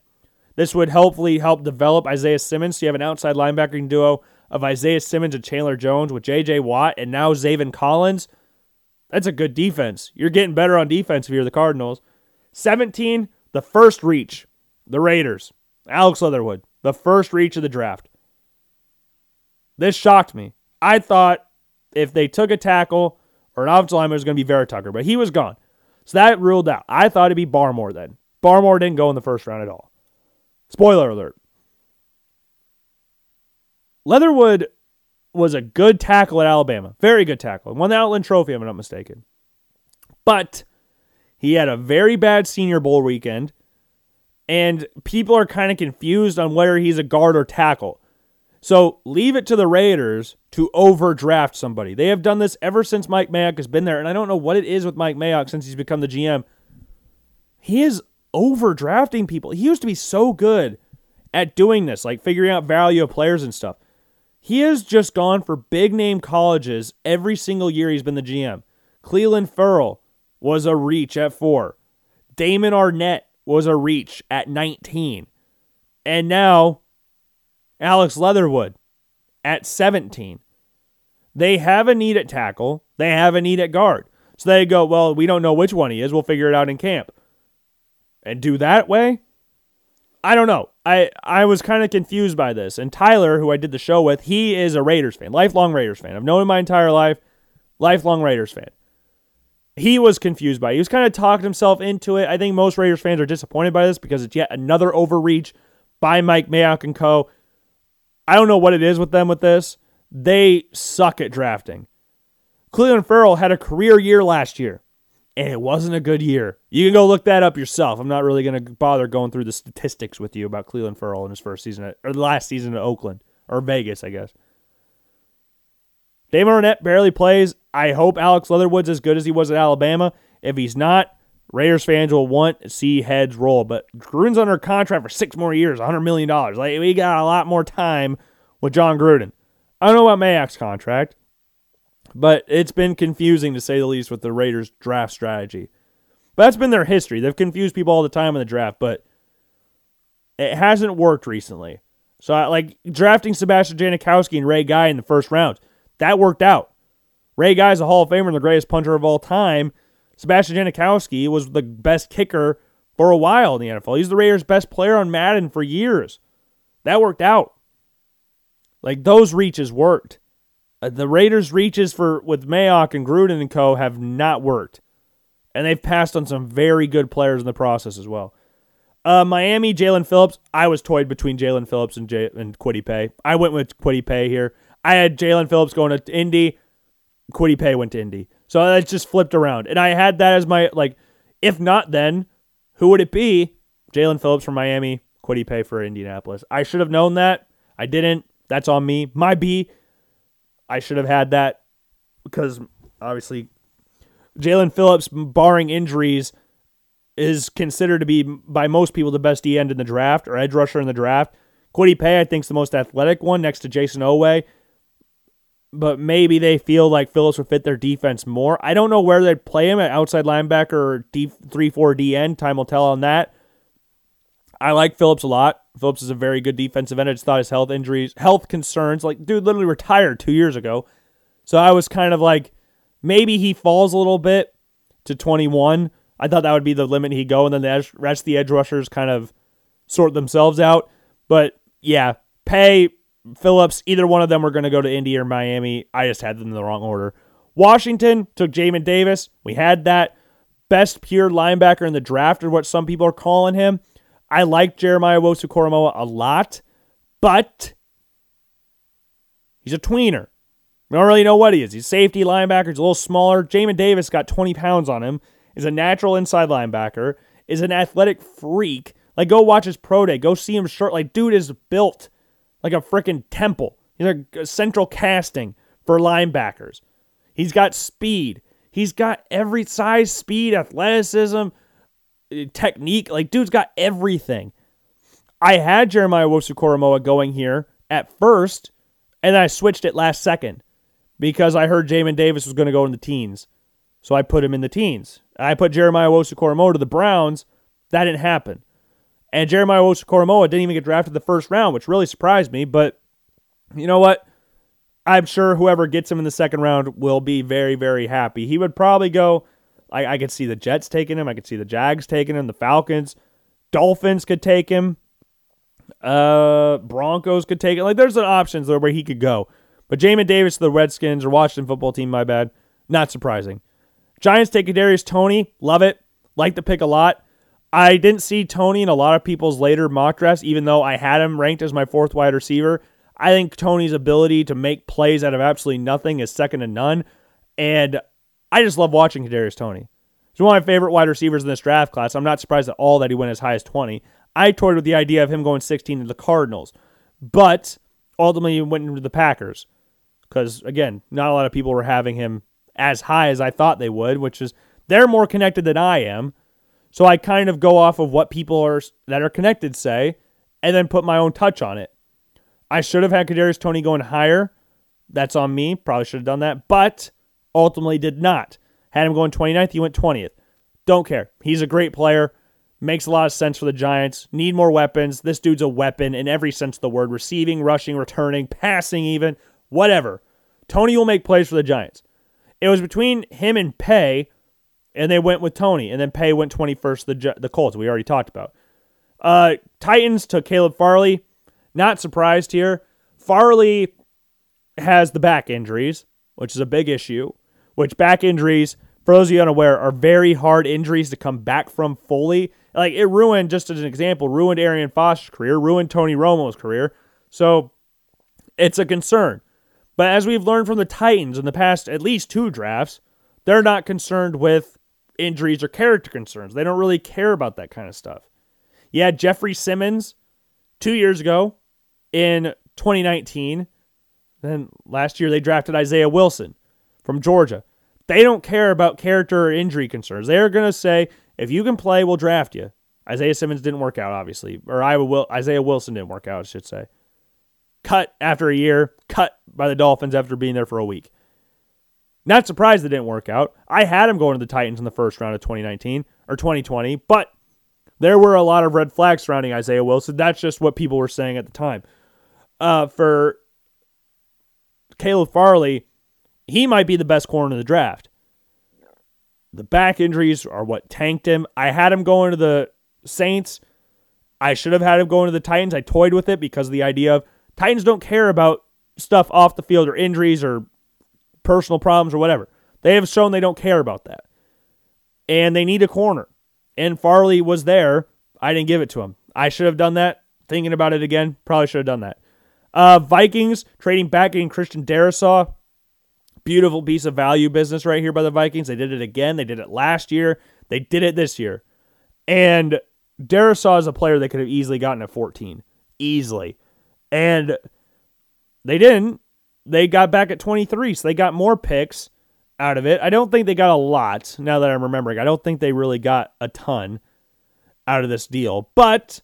This would hopefully help develop Isaiah Simmons. So you have an outside linebacking duo of Isaiah Simmons and Chandler Jones with J.J. Watt and now Zaven Collins. That's a good defense. You're getting better on defense if you're the Cardinals. 17, the first reach, the Raiders. Alex Leatherwood, the first reach of the draft. This shocked me. I thought if they took a tackle or an offensive lineman, it was going to be Vera Tucker, but he was gone. So that ruled out. I thought it'd be Barmore then. Barmore didn't go in the first round at all. Spoiler alert. Leatherwood was a good tackle at Alabama. Very good tackle. Won the Outland Trophy, if I'm not mistaken. But he had a very bad Senior Bowl weekend, and people are kind of confused on whether he's a guard or tackle. So leave it to the Raiders to overdraft somebody. They have done this ever since Mike Mayock has been there, and I don't know what it is with Mike Mayock since he's become the GM. He is overdrafting people. He used to be so good at doing this, like figuring out value of players and stuff. He has just gone for big name colleges every single year he's been the GM. Clelin Ferrell was a reach at four. Damon Arnette was a reach at 19. And now Alex Leatherwood at 17. They have a need at tackle, they have a need at guard. So they go, well, we don't know which one he is. We'll figure it out in camp and do that way? I don't know. I I was kind of confused by this. And Tyler, who I did the show with, he is a Raiders fan, lifelong Raiders fan. I've known him my entire life, lifelong Raiders fan. he was confused by it. He was kind of talking himself into it. I think most Raiders fans are disappointed by this because it's yet another overreach by Mike Mayock and co. I don't know what it is with them with this. They suck at drafting. Clelin Ferrell had a career year last year, and it wasn't a good year. You can go look that up yourself. I'm not really going to bother going through the statistics with you about Clelin Ferrell in his first season at, or the last season at Oakland or Vegas, I guess. Damon Arnette barely plays. I hope Alex Leatherwood's as good as he was at Alabama. If he's not, Raiders fans will want to see heads roll. But Gruden's under contract for six more years, $100 million. Like, we got a lot more time with Jon Gruden. I don't know about Mayock's contract, but it's been confusing to say the least with the Raiders' draft strategy. But that's been their history. They've confused people all the time in the draft, but it hasn't worked recently. So, like drafting Sebastian Janikowski and Ray Guy in the first round, that worked out. Ray Guy's a Hall of Famer and the greatest punter of all time. Sebastian Janikowski was the best kicker for a while in the NFL. He's the Raiders' best player on Madden for years. That worked out. Like those reaches worked. Uh, the Raiders' reaches for with Mayock and Gruden and co have not worked, and they've passed on some very good players in the process as well. Uh, Miami, Jalen Phillips. I was toyed between Jalen Phillips and and Kwity Paye. I went with Kwity Paye here. I had Jalen Phillips going to Indy. Kwity Paye went to Indy. So that's just flipped around. And I had that as my, like, if not then, who would it be? Jalen Phillips from Miami, Kwity Paye for Indianapolis. I should have known that. I didn't. That's on me. My B. I should have had that because obviously Jalen Phillips, barring injuries, is considered to be by most people the best D end in the draft or edge rusher in the draft. Kwity Paye, I think, is the most athletic one next to Jayson Oweh but maybe they feel like Phillips would fit their defense more. I don't know where they'd play him at outside linebacker or D three four DN. Time will tell on that. I like Phillips a lot. Phillips is a very good defensive end. I just thought his health injuries, health concerns, like dude literally retired two years ago. So I was kind of like, maybe he falls a little bit to 21. I thought that would be the limit he'd go, and then the rest of the edge rushers kind of sort themselves out. But yeah, Paye Phillips, either one of them were going to go to Indy or Miami. I just had them in the wrong order. Washington took Jamin Davis. We had that best pure linebacker in the draft, or what some people are calling him. I like Jeremiah Owusu-Koramoah a lot, but he's a tweener. We don't really know what he is. He's safety linebacker. He's a little smaller. Jamin Davis got 20 pounds on him. Is a natural inside linebacker. Is an athletic freak. Like go watch his pro day. Go see him short. Like dude is built like a freaking temple. He's a central casting for linebackers. He's got speed. He's got every size, speed, athleticism, eh, technique. Like, dude's got everything. I had Jeremiah Owusu-Koramoah going here at first, and I switched it last second because I heard Jamin Davis was going to go in the teens. So I put him in the teens. I put Jeremiah Owusu-Koramoah to the Browns. That didn't happen. And Jeremiah Owusu-Koramoah didn't even get drafted the first round, which really surprised me. But you know what? I'm sure whoever gets him in the second round will be very, very happy. He would probably go. I, I could see the Jets taking him. I could see the Jags taking him. The Falcons, Dolphins could take him. Uh, Broncos could take it. Like there's options there where he could go. But Jamin Davis the Redskins or Washington football team, my bad. Not surprising. Giants take Kadarius Toney. Love it. Like the pick a lot. I didn't see Toney in a lot of people's later mock drafts, even though I had him ranked as my fourth wide receiver. I think Toney's ability to make plays out of absolutely nothing is second to none. And I just love watching Kadarius Toney. He's one of my favorite wide receivers in this draft class. I'm not surprised at all that he went as high as 20. I toyed with the idea of him going 16 to the Cardinals, but ultimately he went into the Packers because, again, not a lot of people were having him as high as I thought they would, which is they're more connected than I am. So I kind of go off of what people are that are connected say, and then put my own touch on it. I should have had Kadarius Toney going higher. That's on me. Probably should have done that, but ultimately did not. Had him going 29th. He went 20th. Don't care. He's a great player. Makes a lot of sense for the Giants. Need more weapons. This dude's a weapon in every sense of the word receiving, rushing, returning, passing, even, whatever. Toney will make plays for the Giants. It was between him and Paye and they went with Toney, and then Paye went 21st. The the Colts we already talked about. Uh, Titans took Caleb Farley. Not surprised here. Farley has the back injuries, which is a big issue. Which back injuries for those of you unaware, are very hard injuries to come back from fully. Like it ruined, just as an example, ruined Arian Foster's career, ruined Tony Romo's career. So it's a concern. But as we've learned from the Titans in the past at least two drafts, they're not concerned with injuries or character concerns. They don't really care about that kind of stuff. Yeah, Jeffery Simmons two years ago in 2019. Then last year they drafted Isaiah Wilson from Georgia. They don't care about character or injury concerns. They're going to say, if you can play, we'll draft you. Isaiah Simmons didn't work out, obviously, or Iowa Will- Isaiah Wilson didn't work out, I should say. Cut after a year, cut by the Dolphins after being there for a week. Not surprised it didn't work out. I had him going to the Titans in the first round of 2019 or 2020, but there were a lot of red flags surrounding Isaiah Wilson. That's just what people were saying at the time. Uh, for Caleb Farley, he might be the best corner in the draft. The back injuries are what tanked him. I had him going to the Saints. I should have had him going to the Titans. I toyed with it because of the idea of Titans don't care about stuff off the field or injuries or personal problems or whatever. They have shown they don't care about that. And they need a corner. And Farley was there. I didn't give it to him. I should have done that. Thinking about it again, probably should have done that. Uh, Vikings trading back in Christian Darrisaw. Beautiful piece of value business right here by the Vikings. They did it again. They did it last year. They did it this year. And Darrisaw is a player they could have easily gotten at 14. Easily. And they didn't. They got back at 23, so they got more picks out of it. I don't think they got a lot now that I'm remembering. I don't think they really got a ton out of this deal, but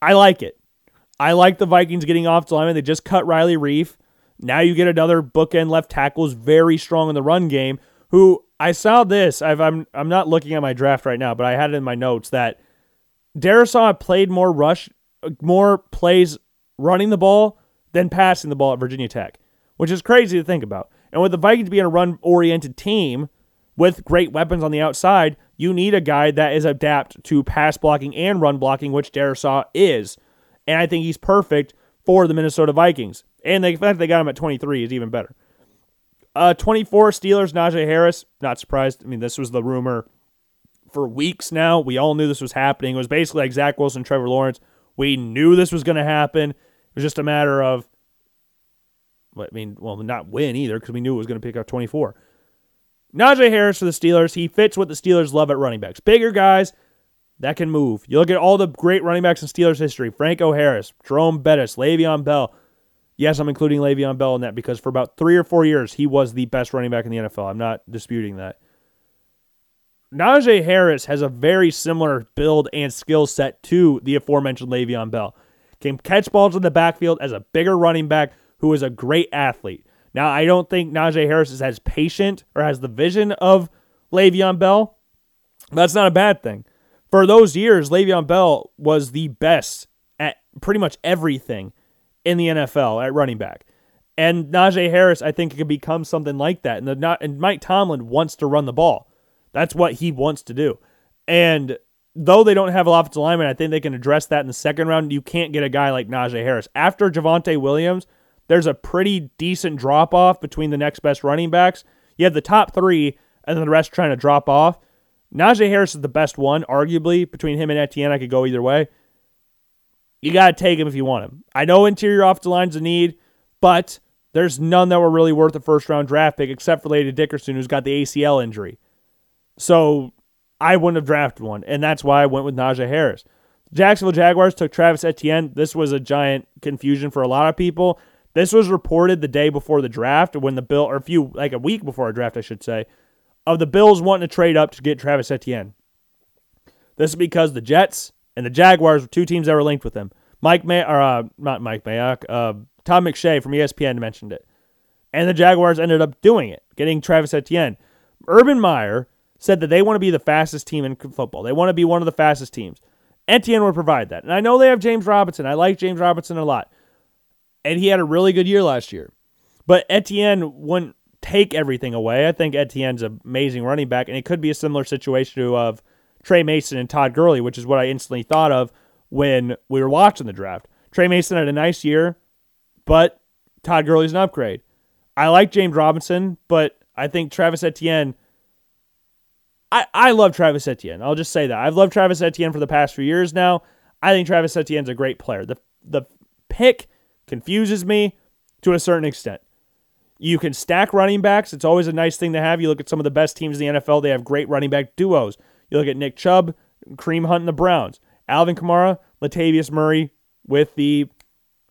I like it. I like the Vikings getting off the line. They just cut Riley Reiff. Now you get another bookend left tackle very strong in the run game. Who I saw this. i am I'm, I'm not looking at my draft right now, but I had it in my notes that Darrisaw played more rush, more plays running the ball than passing the ball at Virginia Tech, which is crazy to think about. And with the Vikings being a run oriented team with great weapons on the outside, you need a guy that is adapt to pass blocking and run blocking, which Darrisaw is. And I think he's perfect for the Minnesota Vikings. And the fact that they got him at 23 is even better. Uh, 24 Steelers, Najee Harris. Not surprised. I mean, this was the rumor for weeks now. We all knew this was happening. It was basically like Zach Wilson, Trevor Lawrence. We knew this was going to happen. It was just a matter of I mean, well, not win either because we knew it was going to pick up 24. Najee Harris for the Steelers. He fits what the Steelers love at running backs. Bigger guys that can move. You look at all the great running backs in Steelers history Franco Harris, Jerome Bettis, Le'Veon Bell. Yes, I'm including Le'Veon Bell in that because for about three or four years, he was the best running back in the NFL. I'm not disputing that. Najee Harris has a very similar build and skill set to the aforementioned Le'Veon Bell. Can catch balls in the backfield as a bigger running back who is a great athlete. Now, I don't think Najee Harris is as patient or has the vision of Le'Veon Bell. That's not a bad thing. For those years, Le'Veon Bell was the best at pretty much everything in the NFL at running back. And Najee Harris, I think, could become something like that. And, the, and Mike Tomlin wants to run the ball. That's what he wants to do. And though they don't have an offensive lineman, I think they can address that in the second round. You can't get a guy like Najee Harris. After Javonte Williams – there's a pretty decent drop off between the next best running backs. You have the top three, and then the rest trying to drop off. Najee Harris is the best one, arguably. Between him and Etienne, I could go either way. You got to take him if you want him. I know interior offensive line's a need, but there's none that were really worth a first round draft pick except for Landon Dickerson, who's got the ACL injury. So I wouldn't have drafted one, and that's why I went with Najee Harris. Jacksonville Jaguars took Travis Etienne. This was a giant confusion for a lot of people. This was reported the day before the draft, when the bill, or a few, like a week before a draft, I should say, of the Bills wanting to trade up to get Travis Etienne. This is because the Jets and the Jaguars were two teams that were linked with him. Mike May, or uh, not Mike Mayock, uh, Todd McShay from ESPN mentioned it, and the Jaguars ended up doing it, getting Travis Etienne. Urban Meyer said that they want to be the fastest team in football. They want to be one of the fastest teams. Etienne would provide that, and I know they have James Robinson. I like James Robinson a lot and he had a really good year last year. But Etienne wouldn't take everything away. I think Etienne's an amazing running back, and it could be a similar situation to of Tre Mason and Todd Gurley, which is what I instantly thought of when we were watching the draft. Tre Mason had a nice year, but Todd Gurley's an upgrade. I like James Robinson, but I think Travis Etienne I, I love Travis Etienne. I'll just say that. I've loved Travis Etienne for the past few years now. I think Travis Etienne's a great player. The the pick confuses me to a certain extent. You can stack running backs. It's always a nice thing to have. You look at some of the best teams in the NFL, they have great running back duos. You look at Nick Chubb, Kareem Hunt and the Browns, Alvin Kamara, Latavius Murray with the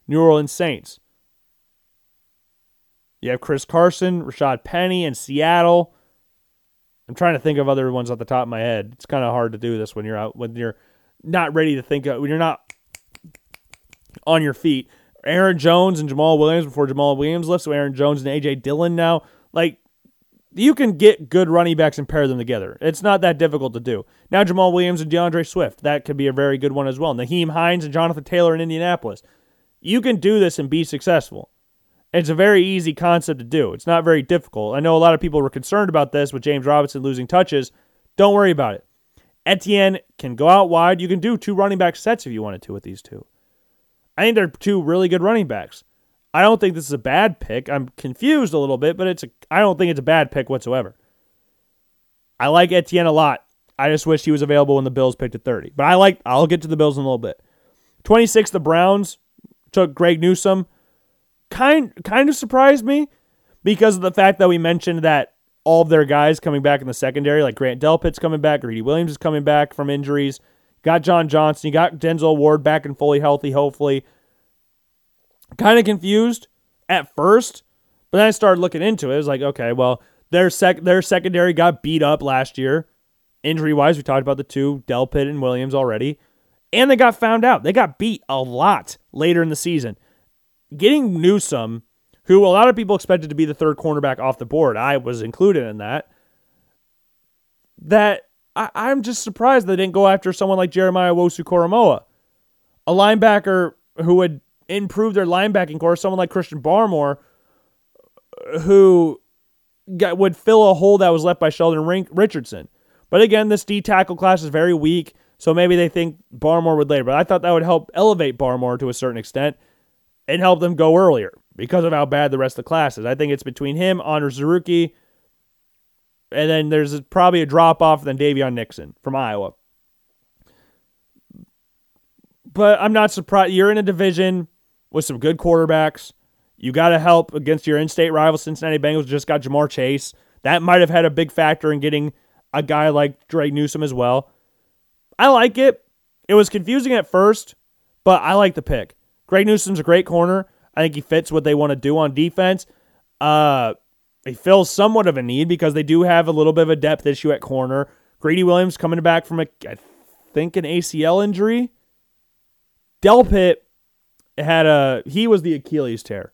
New Orleans Saints. You have Chris Carson, Rashaad Penny in Seattle. I'm trying to think of other ones off the top of my head. It's kind of hard to do this when you're out when you're not ready to think of, when you're not on your feet. Aaron Jones and Jamaal Williams before Jamaal Williams left. So Aaron Jones and AJ Dillon now. Like you can get good running backs and pair them together. It's not that difficult to do. Now Jamaal Williams and D'Andre Swift. That could be a very good one as well. Nyheim Hines and Jonathan Taylor in Indianapolis. You can do this and be successful. It's a very easy concept to do. It's not very difficult. I know a lot of people were concerned about this with James Robinson losing touches. Don't worry about it. Etienne can go out wide. You can do two running back sets if you wanted to with these two. I think they're two really good running backs. I don't think this is a bad pick. I'm confused a little bit, but it's a, I don't think it's a bad pick whatsoever. I like Etienne a lot. I just wish he was available when the Bills picked at 30. But I like I'll get to the Bills in a little bit. 26 the Browns took Greg Newsome. Kind kind of surprised me because of the fact that we mentioned that all of their guys coming back in the secondary, like Grant Delpit's coming back, Greedy Williams is coming back from injuries. Got John Johnson. You got Denzel Ward back and fully healthy, hopefully. Kind of confused at first, but then I started looking into it. It was like, okay, well, their sec their secondary got beat up last year, injury wise. We talked about the two, Del Delpit and Williams already, and they got found out. They got beat a lot later in the season. Getting Newsome, who a lot of people expected to be the third cornerback off the board, I was included in that. That I, am just surprised they didn't go after someone like Jeremiah Owusu-Koramoah, a linebacker who would improve their linebacking core, someone like Christian Barmore, who got, would fill a hole that was left by Sheldon Richardson. But again, this D tackle class is very weak, so maybe they think Barmore would later. But I thought that would help elevate Barmore to a certain extent and help them go earlier because of how bad the rest of the class is. I think it's between him, Onwuzurike, and then there's probably a drop off than Daviyon Nixon from Iowa. But I'm not surprised. You're in a division with some good quarterbacks. You got to help against your in-state rival Cincinnati Bengals. Just got Ja'Marr Chase. That might have had a big factor in getting a guy like Drake Newsome as well. I like it. It was confusing at first, but I like the pick. Greg Newsome's a great corner. I think he fits what they want to do on defense. Uh, he fills somewhat of a need because they do have a little bit of a depth issue at corner. Greedy Williams coming back from a, I think, an ACL injury. Delpit had a he was the Achilles tear.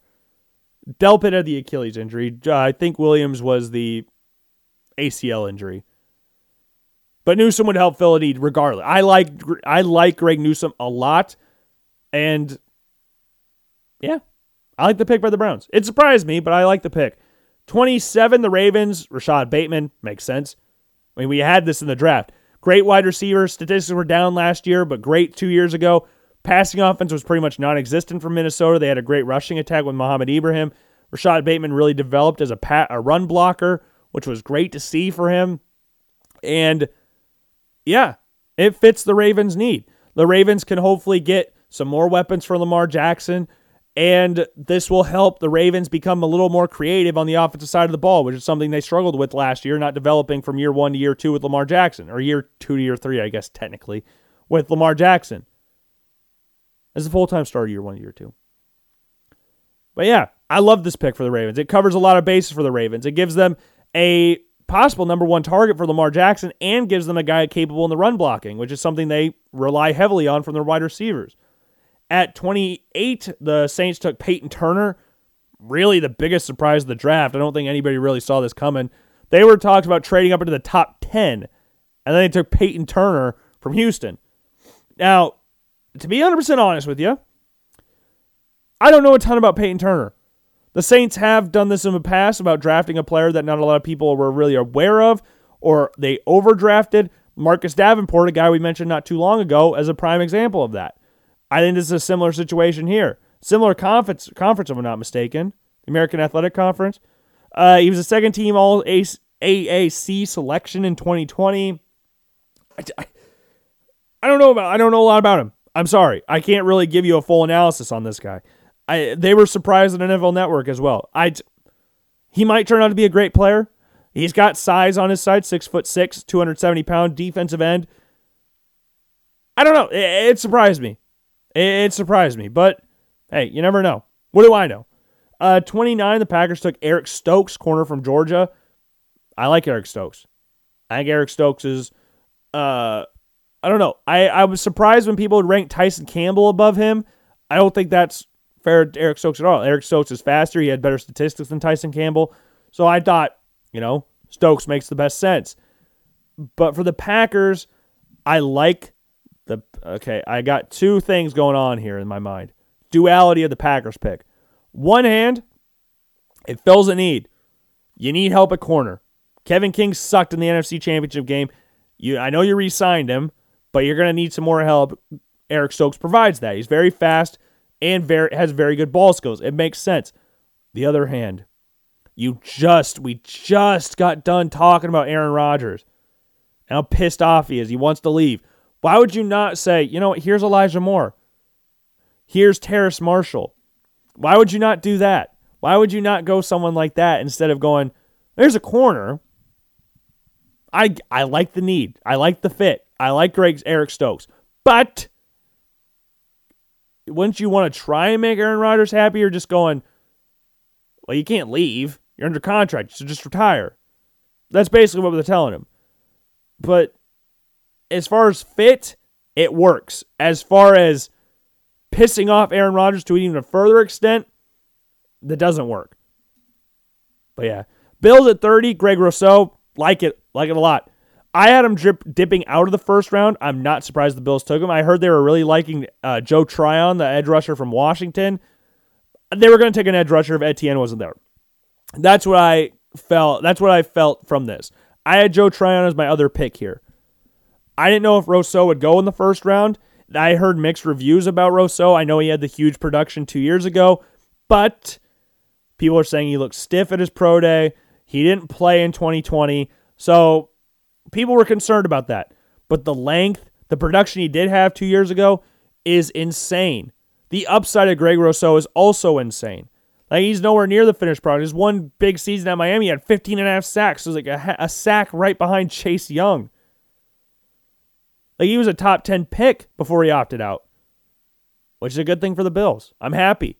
Delpit had the Achilles injury. Uh, I think Williams was the ACL injury. But Newsome would help fill a need regardless. I like I like Greg Newsome a lot, and yeah, I like the pick by the Browns. It surprised me, but I like the pick. 27, the Ravens, Rashod Bateman. Makes sense. I mean, we had this in the draft. Great wide receiver. Statistics were down last year, but great two years ago. Passing offense was pretty much non existent for Minnesota. They had a great rushing attack with Mohamed Ibrahim. Rashod Bateman really developed as a, pat, a run blocker, which was great to see for him. And yeah, it fits the Ravens' need. The Ravens can hopefully get some more weapons for Lamar Jackson. And this will help the Ravens become a little more creative on the offensive side of the ball, which is something they struggled with last year, not developing from year one to year two with Lamar Jackson, or year two to year three, I guess, technically, with Lamar Jackson as a full time starter year one to year two. But yeah, I love this pick for the Ravens. It covers a lot of bases for the Ravens. It gives them a possible number one target for Lamar Jackson and gives them a guy capable in the run blocking, which is something they rely heavily on from their wide receivers. At 28, the Saints took Peyton Turner. Really the biggest surprise of the draft. I don't think anybody really saw this coming. They were talked about trading up into the top 10, and then they took Peyton Turner from Houston. Now, to be 100% honest with you, I don't know a ton about Peyton Turner. The Saints have done this in the past about drafting a player that not a lot of people were really aware of, or they overdrafted. Marcus Davenport, a guy we mentioned not too long ago, as a prime example of that. I think this is a similar situation here. Similar conference, conference if I'm not mistaken, the American Athletic Conference. Uh, he was a second team All AAC selection in 2020. I, I, I don't know about I don't know a lot about him. I'm sorry. I can't really give you a full analysis on this guy. I they were surprised at NFL Network as well. I he might turn out to be a great player. He's got size on his side, six foot six, 270 pound defensive end. I don't know. It, it surprised me. It, surprised me. But hey, you never know. What do I know? Uh, 29, the Packers took Eric Stokes, corner from Georgia. I like Eric Stokes. I think Eric Stokes is, uh, I don't know. I, I was surprised when people would rank Tyson Campbell above him. I don't think that's fair to Eric Stokes at all. Eric Stokes is faster. He had better statistics than Tyson Campbell. So I thought, you know, Stokes makes the best sense. But for the Packers, I like the okay, I got two things going on here in my mind. Duality of the Packers pick. One hand, it fills a need. You need help at corner. Kevin King sucked in the NFC Championship game. You I know you re-signed him, but you're going to need some more help. Eric Stokes provides that. He's very fast and very has very good ball skills. It makes sense. The other hand, you just we just got done talking about Aaron Rodgers. How pissed off he is. He wants to leave. Why would you not say, you know what, here's Elijah Moore. Here's Terrace Marshall. Why would you not do that? Why would you not go someone like that instead of going, there's a corner. I I like the need. I like the fit. I like Greg's Eric Stokes. But wouldn't you want to try and make Aaron Rodgers happy or just going, well, you can't leave. You're under contract, so just retire. That's basically what they're telling him. But as far as fit, it works. As far as pissing off Aaron Rodgers to even a further extent, that doesn't work. But yeah, Bills at 30, Greg Rousseau, like it, like it a lot. I had him drip, dipping out of the first round. I'm not surprised the Bills took him. I heard they were really liking uh, Joe Tryon, the edge rusher from Washington. They were going to take an edge rusher if Etienne wasn't there. That's what I felt. That's what I felt from this. I had Joe Tryon as my other pick here. I didn't know if Rousseau would go in the first round. I heard mixed reviews about Rousseau. I know he had the huge production two years ago, but people are saying he looked stiff at his pro day. He didn't play in 2020. So people were concerned about that. But the length, the production he did have two years ago is insane. The upside of Greg Rousseau is also insane. Like he's nowhere near the finished product. His one big season at Miami he had 15 and a half sacks. It was like a, a sack right behind Chase Young. Like he was a top 10 pick before he opted out, which is a good thing for the Bills. I'm happy.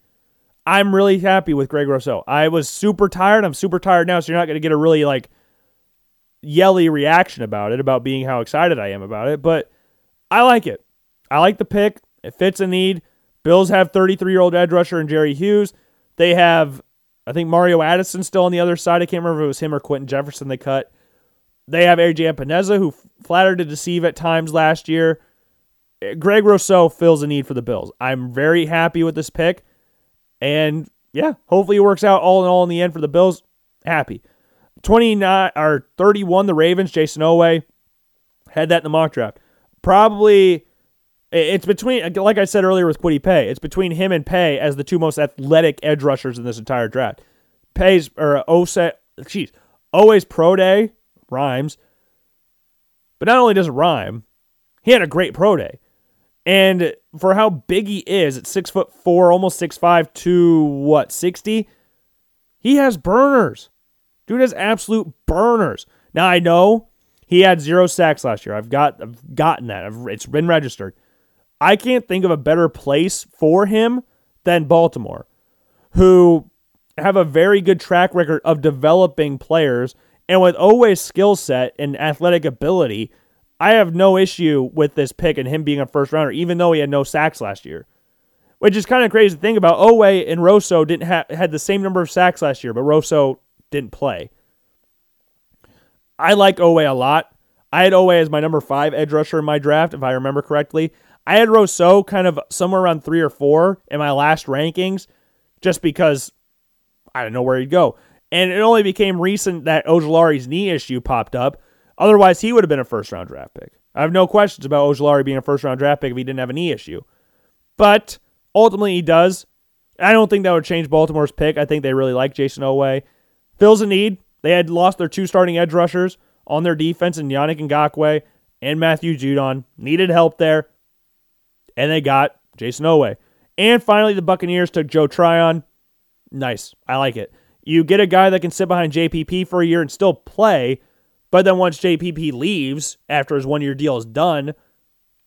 I'm really happy with Greg Rousseau. I was super tired. I'm super tired now, so you're not going to get a really like yelly reaction about it, about being how excited I am about it. But I like it. I like the pick. It fits a need. Bills have 33 year old edge rusher and Jerry Hughes. They have, I think, Mario Addison still on the other side. I can't remember if it was him or Quinton Jefferson they cut. They have AJ Epenesa, who flattered to deceive at times last year. Greg Rousseau fills a need for the Bills. I'm very happy with this pick. And yeah, hopefully it works out all in all in the end for the Bills. Happy. 29 or 31, the Ravens, Jayson Oweh. Had that in the mock draft. Probably it's between like I said earlier with Kwity Paye, it's between him and Pay as the two most athletic edge rushers in this entire draft. Paye's or Ose, jeez, Oweh's pro day rhymes. But not only does it rhyme, he had a great pro day. And for how big he is at six foot four, almost six five to what, 60? He has burners. Dude has absolute burners. Now I know he had zero sacks last year. I've got I've gotten that. I've, it's been registered. I can't think of a better place for him than Baltimore, who have a very good track record of developing players and with Oweh's skill set and athletic ability, I have no issue with this pick and him being a first rounder, even though he had no sacks last year. Which is kind of crazy to think about. Oweh and Rousseau didn't have had the same number of sacks last year, but Rousseau didn't play. I like Oweh a lot. I had Oweh as my number five edge rusher in my draft, if I remember correctly. I had Rousseau kind of somewhere around three or four in my last rankings, just because I didn't know where he'd go. And it only became recent that Ojulari's knee issue popped up. Otherwise, he would have been a first round draft pick. I have no questions about Ojulari being a first round draft pick if he didn't have a knee issue. But ultimately, he does. I don't think that would change Baltimore's pick. I think they really like Jayson Oweh. Fills a need. They had lost their two starting edge rushers on their defense in Yannick Ngakoue and Matthew Judon. Needed help there. And they got Jayson Oweh. And finally, the Buccaneers took Joe Tryon. Nice. I like it. You get a guy that can sit behind JPP for a year and still play, but then once JPP leaves after his one year deal is done,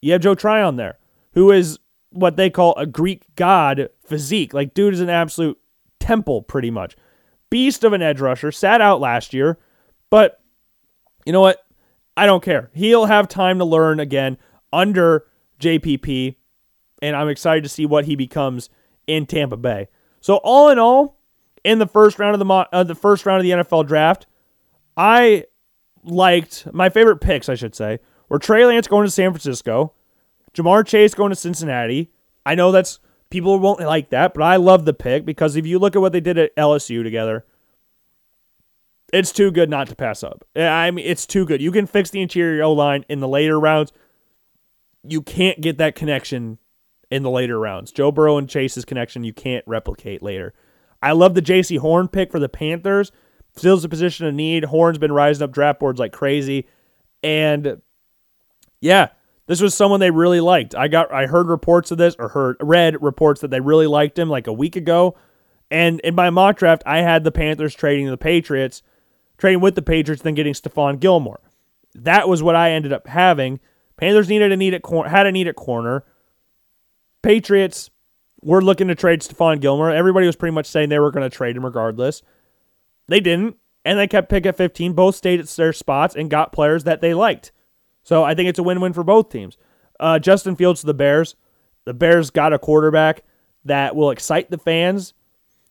you have Joe Tryon there, who is what they call a Greek god physique. Like, dude is an absolute temple, pretty much. Beast of an edge rusher, sat out last year, but you know what? I don't care. He'll have time to learn again under JPP, and I'm excited to see what he becomes in Tampa Bay. So all in all, in the first round of the mo- uh, the first round of the NFL draft, I liked my favorite picks. I should say were Trey Lance going to San Francisco, Ja'Marr Chase going to Cincinnati. I know that's people won't like that, but I love the pick because if you look at what they did at LSU together, it's too good not to pass up. I mean, it's too good. You can fix the interior O line in the later rounds. You can't get that connection in the later rounds. Joe Burrow and Chase's connection you can't replicate later. I love the Jaycee Horn pick for the Panthers. Fills a position of need. Horn's been rising up draft boards like crazy. And yeah, this was someone they really liked. I got I heard reports of this or heard read reports that they really liked him like a week ago. And in my mock draft, I had the Panthers trading the Patriots, trading with the Patriots, then getting Stephon Gilmore. That was what I ended up having. Panthers needed a need at cor- had a need at corner. Patriots were looking to trade Stephon Gilmore. Everybody was pretty much saying they were going to trade him regardless. They didn't, and they kept pick at 15. Both stayed at their spots and got players that they liked. So I think it's a win-win for both teams. Uh, Justin Fields to the Bears. The Bears got a quarterback that will excite the fans,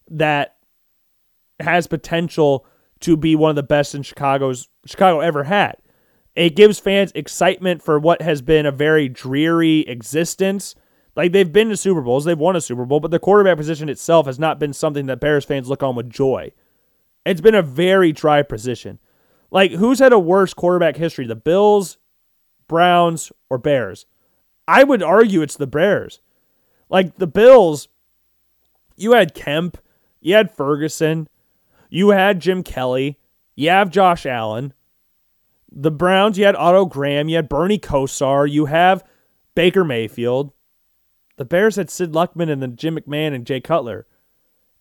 that has potential to be one of the best in Chicago's Chicago ever had. It gives fans excitement for what has been a very dreary existence like they've been to Super Bowls, they've won a Super Bowl, but the quarterback position itself has not been something that Bears fans look on with joy. It's been a very dry position. Like who's had a worse quarterback history, the Bills, Browns, or Bears? I would argue it's the Bears. Like the Bills, you had Kemp, you had Ferguson, you had Jim Kelly, you have Josh Allen. The Browns, you had Otto Graham, you had Bernie Kosar, you have Baker Mayfield. The Bears had Sid Luckman and then Jim McMahon and Jay Cutler.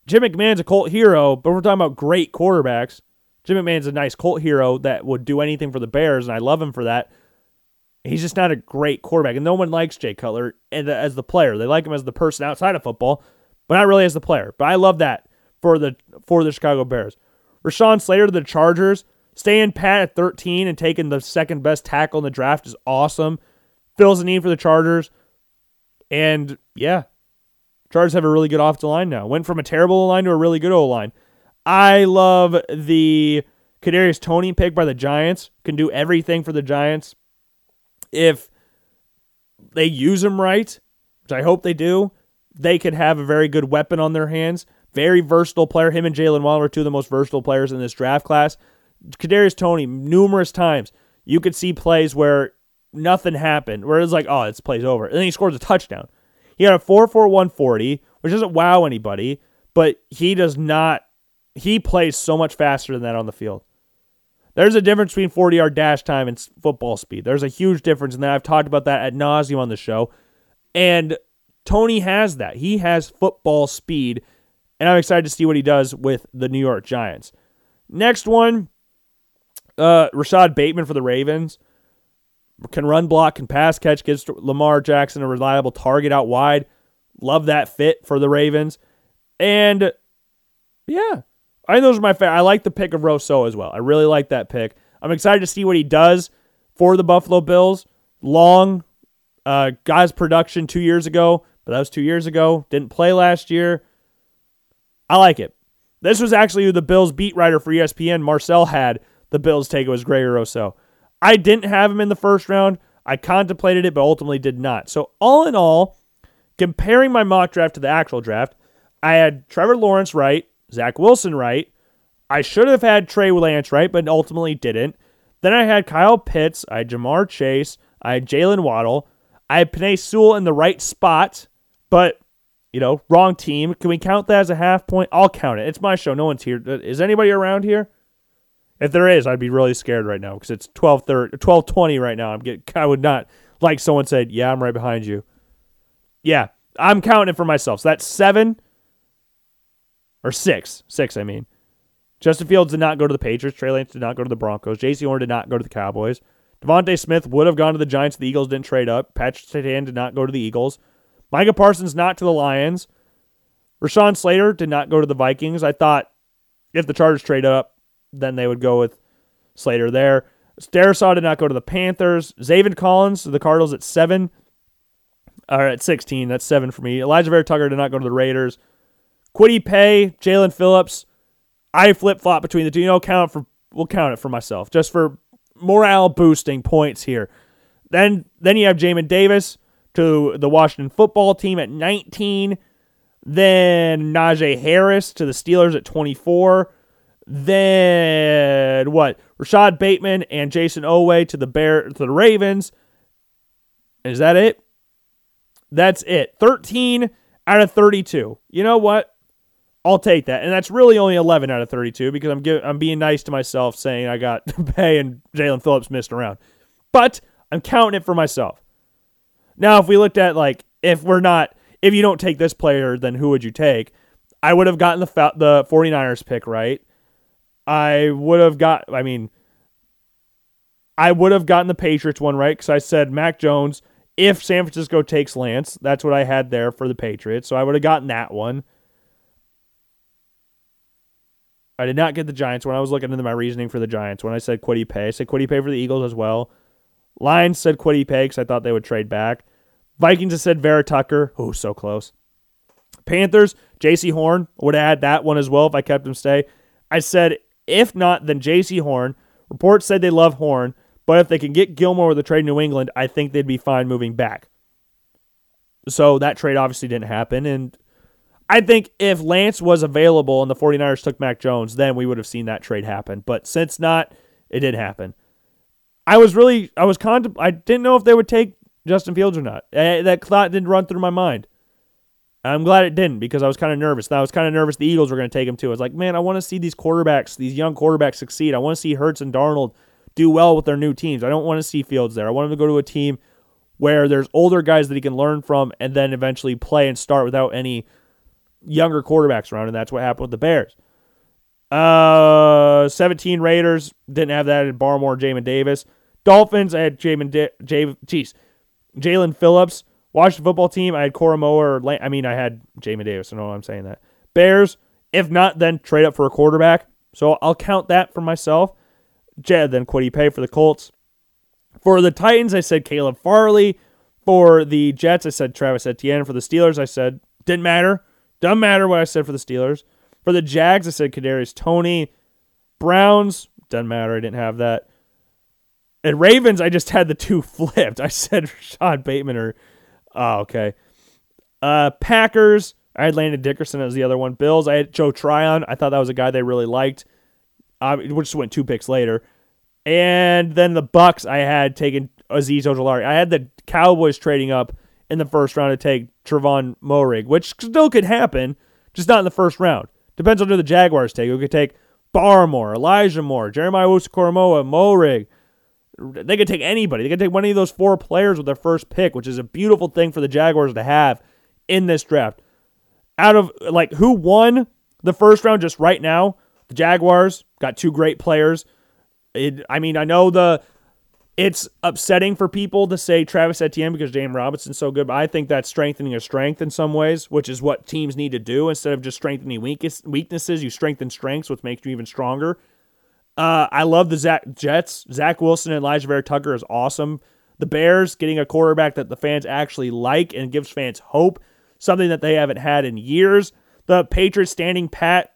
Jim McMahon's a cult hero, but we're talking about great quarterbacks. Jim McMahon's a nice cult hero that would do anything for the Bears, and I love him for that. He's just not a great quarterback, and no one likes Jay Cutler as the player. They like him as the person outside of football, but not really as the player. But I love that for the for the Chicago Bears. Rashawn Slater to the Chargers, staying pat at 13 and taking the second best tackle in the draft is awesome. Fills the need for the Chargers. And yeah, Chargers have a really good offensive line now. Went from a terrible line to a really good O line. I love the Kadarius Toney pick by the Giants. Can do everything for the Giants if they use him right, which I hope they do. They could have a very good weapon on their hands. Very versatile player. Him and Jalen Waddle are two of the most versatile players in this draft class. Kadarius Toney, numerous times you could see plays where nothing happened. Where it's like, oh, it's plays over. And then he scores a touchdown. He had a 4 4 140, which doesn't wow anybody, but he does not, he plays so much faster than that on the field. There's a difference between 40 yard dash time and football speed. There's a huge difference, and I've talked about that at nauseum on the show. And Toney has that. He has football speed, and I'm excited to see what he does with the New York Giants. Next one, uh, Rashod Bateman for the Ravens can run block, can pass catch, gives Lamar Jackson a reliable target out wide. Love that fit for the Ravens. And yeah, I think those are my favorite. I like the pick of Rousseau as well. I really like that pick. I'm excited to see what he does for the Buffalo Bills. Long, uh, guys production two years ago, but that was two years ago. Didn't play last year. I like it. This was actually who the Bills beat writer for ESPN, Marcel, had the Bills take. It was Gregory Rousseau. I didn't have him in the first round. I contemplated it, but ultimately did not. So, all in all, comparing my mock draft to the actual draft, I had Trevor Lawrence right, Zach Wilson right. I should have had Trey Lance right, but ultimately didn't. Then I had Kyle Pitts, I had Ja'Marr Chase, I had Jalen Waddle, I had Penei Sewell in the right spot, but you know, wrong team. Can we count that as a half point? I'll count it. It's my show. No one's here. Is anybody around here? If there is, I'd be really scared right now because it's 12 20 right now. I'm getting I would not like someone said, "Yeah, I'm right behind you." Yeah, I'm counting it for myself. So that's 7 or 6. 6, I mean. Justin Fields did not go to the Patriots. Trey Lance did not go to the Broncos. Jaycee Horn did not go to the Cowboys. DeVonta Smith would have gone to the Giants. The Eagles didn't trade up. Patrick Surtain did not go to the Eagles. Micah Parsons not to the Lions. Rashawn Slater did not go to the Vikings. I thought if the Chargers trade up, then they would go with Slater there. Darrisaw did not go to the Panthers. Zaven Collins to the Cardinals at seven. Or at 16. That's seven for me. Alijah Vera-Tucker did not go to the Raiders. Kwity Paye, Jaelan Phillips. I flip flop between the two. You know, count for we'll count it for myself. Just for morale boosting points here. Then then you have Jamin Davis to the Washington football team at 19. Then Najee Harris to the Steelers at 24. Then what? Rashod Bateman and Jayson Oweh to the Bear to the Ravens. Is that it? That's it. 13 out of 32. You know what? I'll take that. And that's really only 11 out of 32 because I'm give, I'm being nice to myself saying I got Paye and Jaelan Phillips missed around. But I'm counting it for myself. Now, if we looked at like if we're not if you don't take this player, then who would you take? I would have gotten the the 49ers pick right. I would have got I mean I would have gotten the Patriots one right cuz I said Mac Jones if San Francisco takes Lance. That's what I had there for the Patriots. So I would have gotten that one. I did not get the Giants when I was looking into my reasoning for the Giants. When I said Kwity Paye, I said Kwity Paye for the Eagles as well. Lions said Kwity Paye because I thought they would trade back. Vikings have said Vera-Tucker. Oh, so close. Panthers, Jaycee Horn would have had that one as well if I kept him stay. I said if not, then Jaycee Horn. Reports said they love Horn, but if they can get Gilmore with the trade New England, I think they'd be fine moving back. So that trade obviously didn't happen, and I think if Lance was available and the 49ers took Mac Jones, then we would have seen that trade happen. But since not, it did happen. I was really, I was contem- I didn't know if they would take Justin Fields or not. I, that thought didn't run through my mind. I'm glad it didn't because I was kind of nervous. I was kind of nervous the Eagles were going to take him too. I was like, man, I want to see these quarterbacks, these young quarterbacks succeed. I want to see Hurts and Darnold do well with their new teams. I don't want to see Fields there. I want him to go to a team where there's older guys that he can learn from and then eventually play and start without any younger quarterbacks around, and that's what happened with the Bears. Uh, 17 Raiders didn't have that in Barmore, Jamin Davis. Dolphins, had Jamin, Di- J- Jaelan Phillips. Washington football team, I had Koramoah or I mean, I had Jamin Davis. I know I'm saying that. Bears, if not, then trade up for a quarterback. So I'll count that for myself. Jed, then Kwity Paye for the Colts. For the Titans, I said Caleb Farley. For the Jets, I said Travis Etienne. For the Steelers, I said didn't matter. Doesn't matter what I said for the Steelers. For the Jags, I said Kadarius Toney. Browns, doesn't matter. I didn't have that. And Ravens, I just had the two flipped. I said Sean Bateman or oh, okay. Uh, Packers, I had Landon Dickerson as the other one. Bills, I had Joe Tryon. I thought that was a guy they really liked. Which went two picks later. And then the Bucs, I had taken Azeez Ojulari. I had the Cowboys trading up in the first round to take Trevon Moehrig, which still could happen, just not in the first round. Depends on who the Jaguars take. We could take Barmore, Elijah Moore, Jeremiah Owusu-Koramoah, Moehrig. They could take anybody. They could take one of those four players with their first pick, which is a beautiful thing for the Jaguars to have in this draft. Out of like who won the first round just right now, the Jaguars got two great players. It, I mean, I know the it's upsetting for people to say Travis Etienne because James Robinson's so good, but I think that's strengthening a strength in some ways, which is what teams need to do instead of just strengthening weaknesses. You strengthen strengths, which makes you even stronger. Uh, I love the Zach Jets. Zach Wilson and Elijah Vera-Tucker is awesome. The Bears getting a quarterback that the fans actually like and gives fans hope, something that they haven't had in years. The Patriots standing pat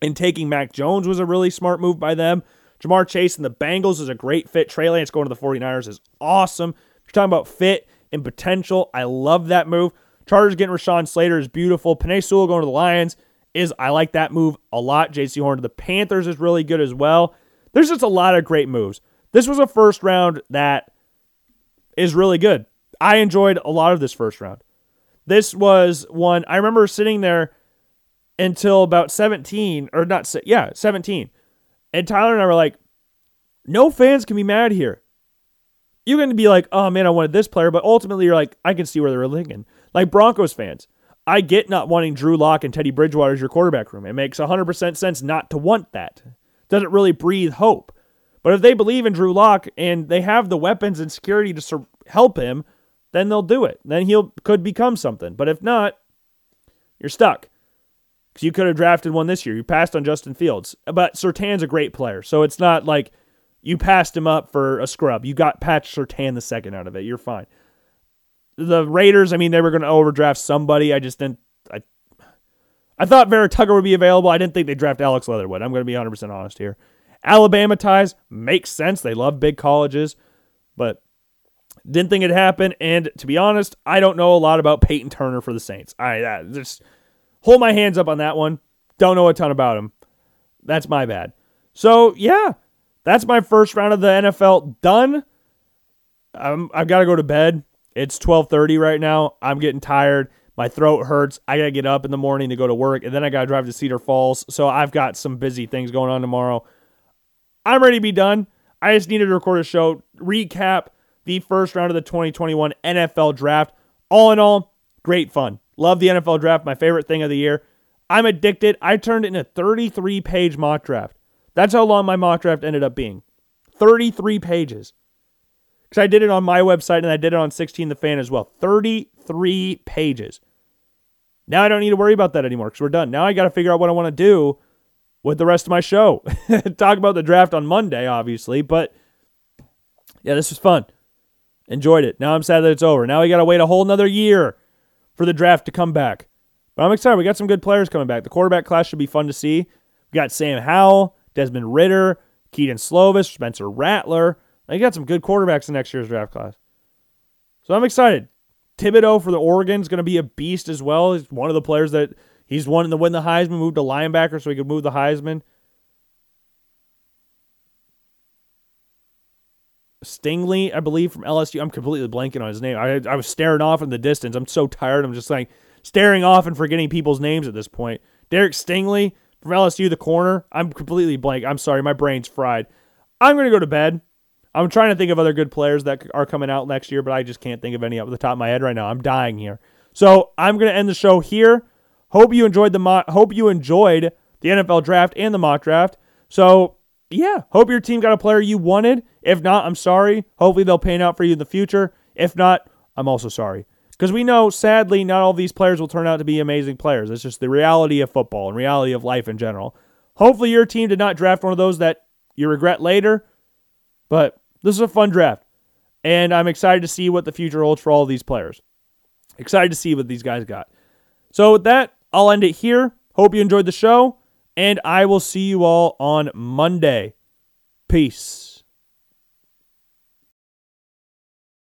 and taking Mac Jones was a really smart move by them. Ja'Marr Chase and the Bengals is a great fit. Trey Lance going to the 49ers is awesome. You're talking about fit and potential. I love that move. Chargers getting Rashawn Slater is beautiful. Penei Sewell going to the Lions is I like that move a lot. Jaycee Horn to the Panthers is really good as well. There's just a lot of great moves. This was a first round that is really good. I enjoyed a lot of this first round. This was one I remember sitting there until about 17 or not yeah, 17 And Tyler and I were like, no fans can be mad here. You're going to be like, oh man, I wanted this player, but ultimately you're like, I can see where they're thinking. Like Broncos fans, I get not wanting Drew Lock and Teddy Bridgewater as your quarterback room. It makes 100% sense not to want that. Doesn't really breathe hope. But if they believe in Drew Lock and they have the weapons and security to sur- help him, then they'll do it. Then he'll could become something. But if not, you're stuck. Because you could have drafted one this year. You passed on Justin Fields. But Surtain's a great player. So it's not like you passed him up for a scrub. You got Pat Surtain the second out of it. You're fine. The Raiders, I mean, they were going to overdraft somebody. I just didn't. I, I thought Vera Tucker would be available. I didn't think they'd draft Alex Leatherwood. I'm going to be 100% honest here. Alabama ties makes sense. They love big colleges, but didn't think it'd happen. And to be honest, I don't know a lot about Payton Turner for the Saints. I uh, just hold my hands up on that one. Don't know a ton about him. That's my bad. So yeah, that's my first round of the NFL done. I'm, I've got to go to bed. It's 12:30 right now. I'm getting tired. My throat hurts. I got to get up in the morning to go to work, and then I got to drive to Cedar Falls. So I've got some busy things going on tomorrow. I'm ready to be done. I just needed to record a show, recap the first round of the 2021 NFL draft. All in all, great fun. Love the NFL draft, my favorite thing of the year. I'm addicted. I turned it into a 33 page mock draft. That's how long my mock draft ended up being 33 pages. Because I did it on my website and I did it on 16 The Fan as well. 33 pages. Now I don't need to worry about that anymore because we're done. Now I got to figure out what I want to do with the rest of my show. Talk about the draft on Monday, obviously, but yeah, this was fun. Enjoyed it. Now I'm sad that it's over. Now we got to wait a whole another year for the draft to come back. But I'm excited. We got some good players coming back. The quarterback class should be fun to see. We got Sam Howell, Desmond Ridder, Kedon Slovis, Spencer Rattler. They got some good quarterbacks in next year's draft class. So I'm excited. Thibodeaux for the Oregon is going to be a beast as well. He's one of the players that He's wanting to win the Heisman, moved to linebacker so he could move the Heisman. Stingley, I believe, from LSU. I'm completely blanking on his name. I, I was staring off in the distance. I'm so tired. I'm just like staring off and forgetting people's names at this point. Derek Stingley from LSU, the corner. I'm completely blank. I'm sorry. My brain's fried. I'm going to go to bed. I'm trying to think of other good players that are coming out next year, but I just can't think of any off the top of my head right now. I'm dying here. So I'm going to end the show here. Hope you enjoyed the mock. Hope you enjoyed the NFL draft and the mock draft. So yeah, hope your team got a player you wanted. If not, I'm sorry. Hopefully they'll pan out for you in the future. If not, I'm also sorry. Because we know, sadly, not all these players will turn out to be amazing players. It's just the reality of football and reality of life in general. Hopefully your team did not draft one of those that you regret later. But this is a fun draft. And I'm excited to see what the future holds for all these players. Excited to see what these guys got. So with that, I'll end it here. Hope you enjoyed the show, and I will see you all on Monday. Peace.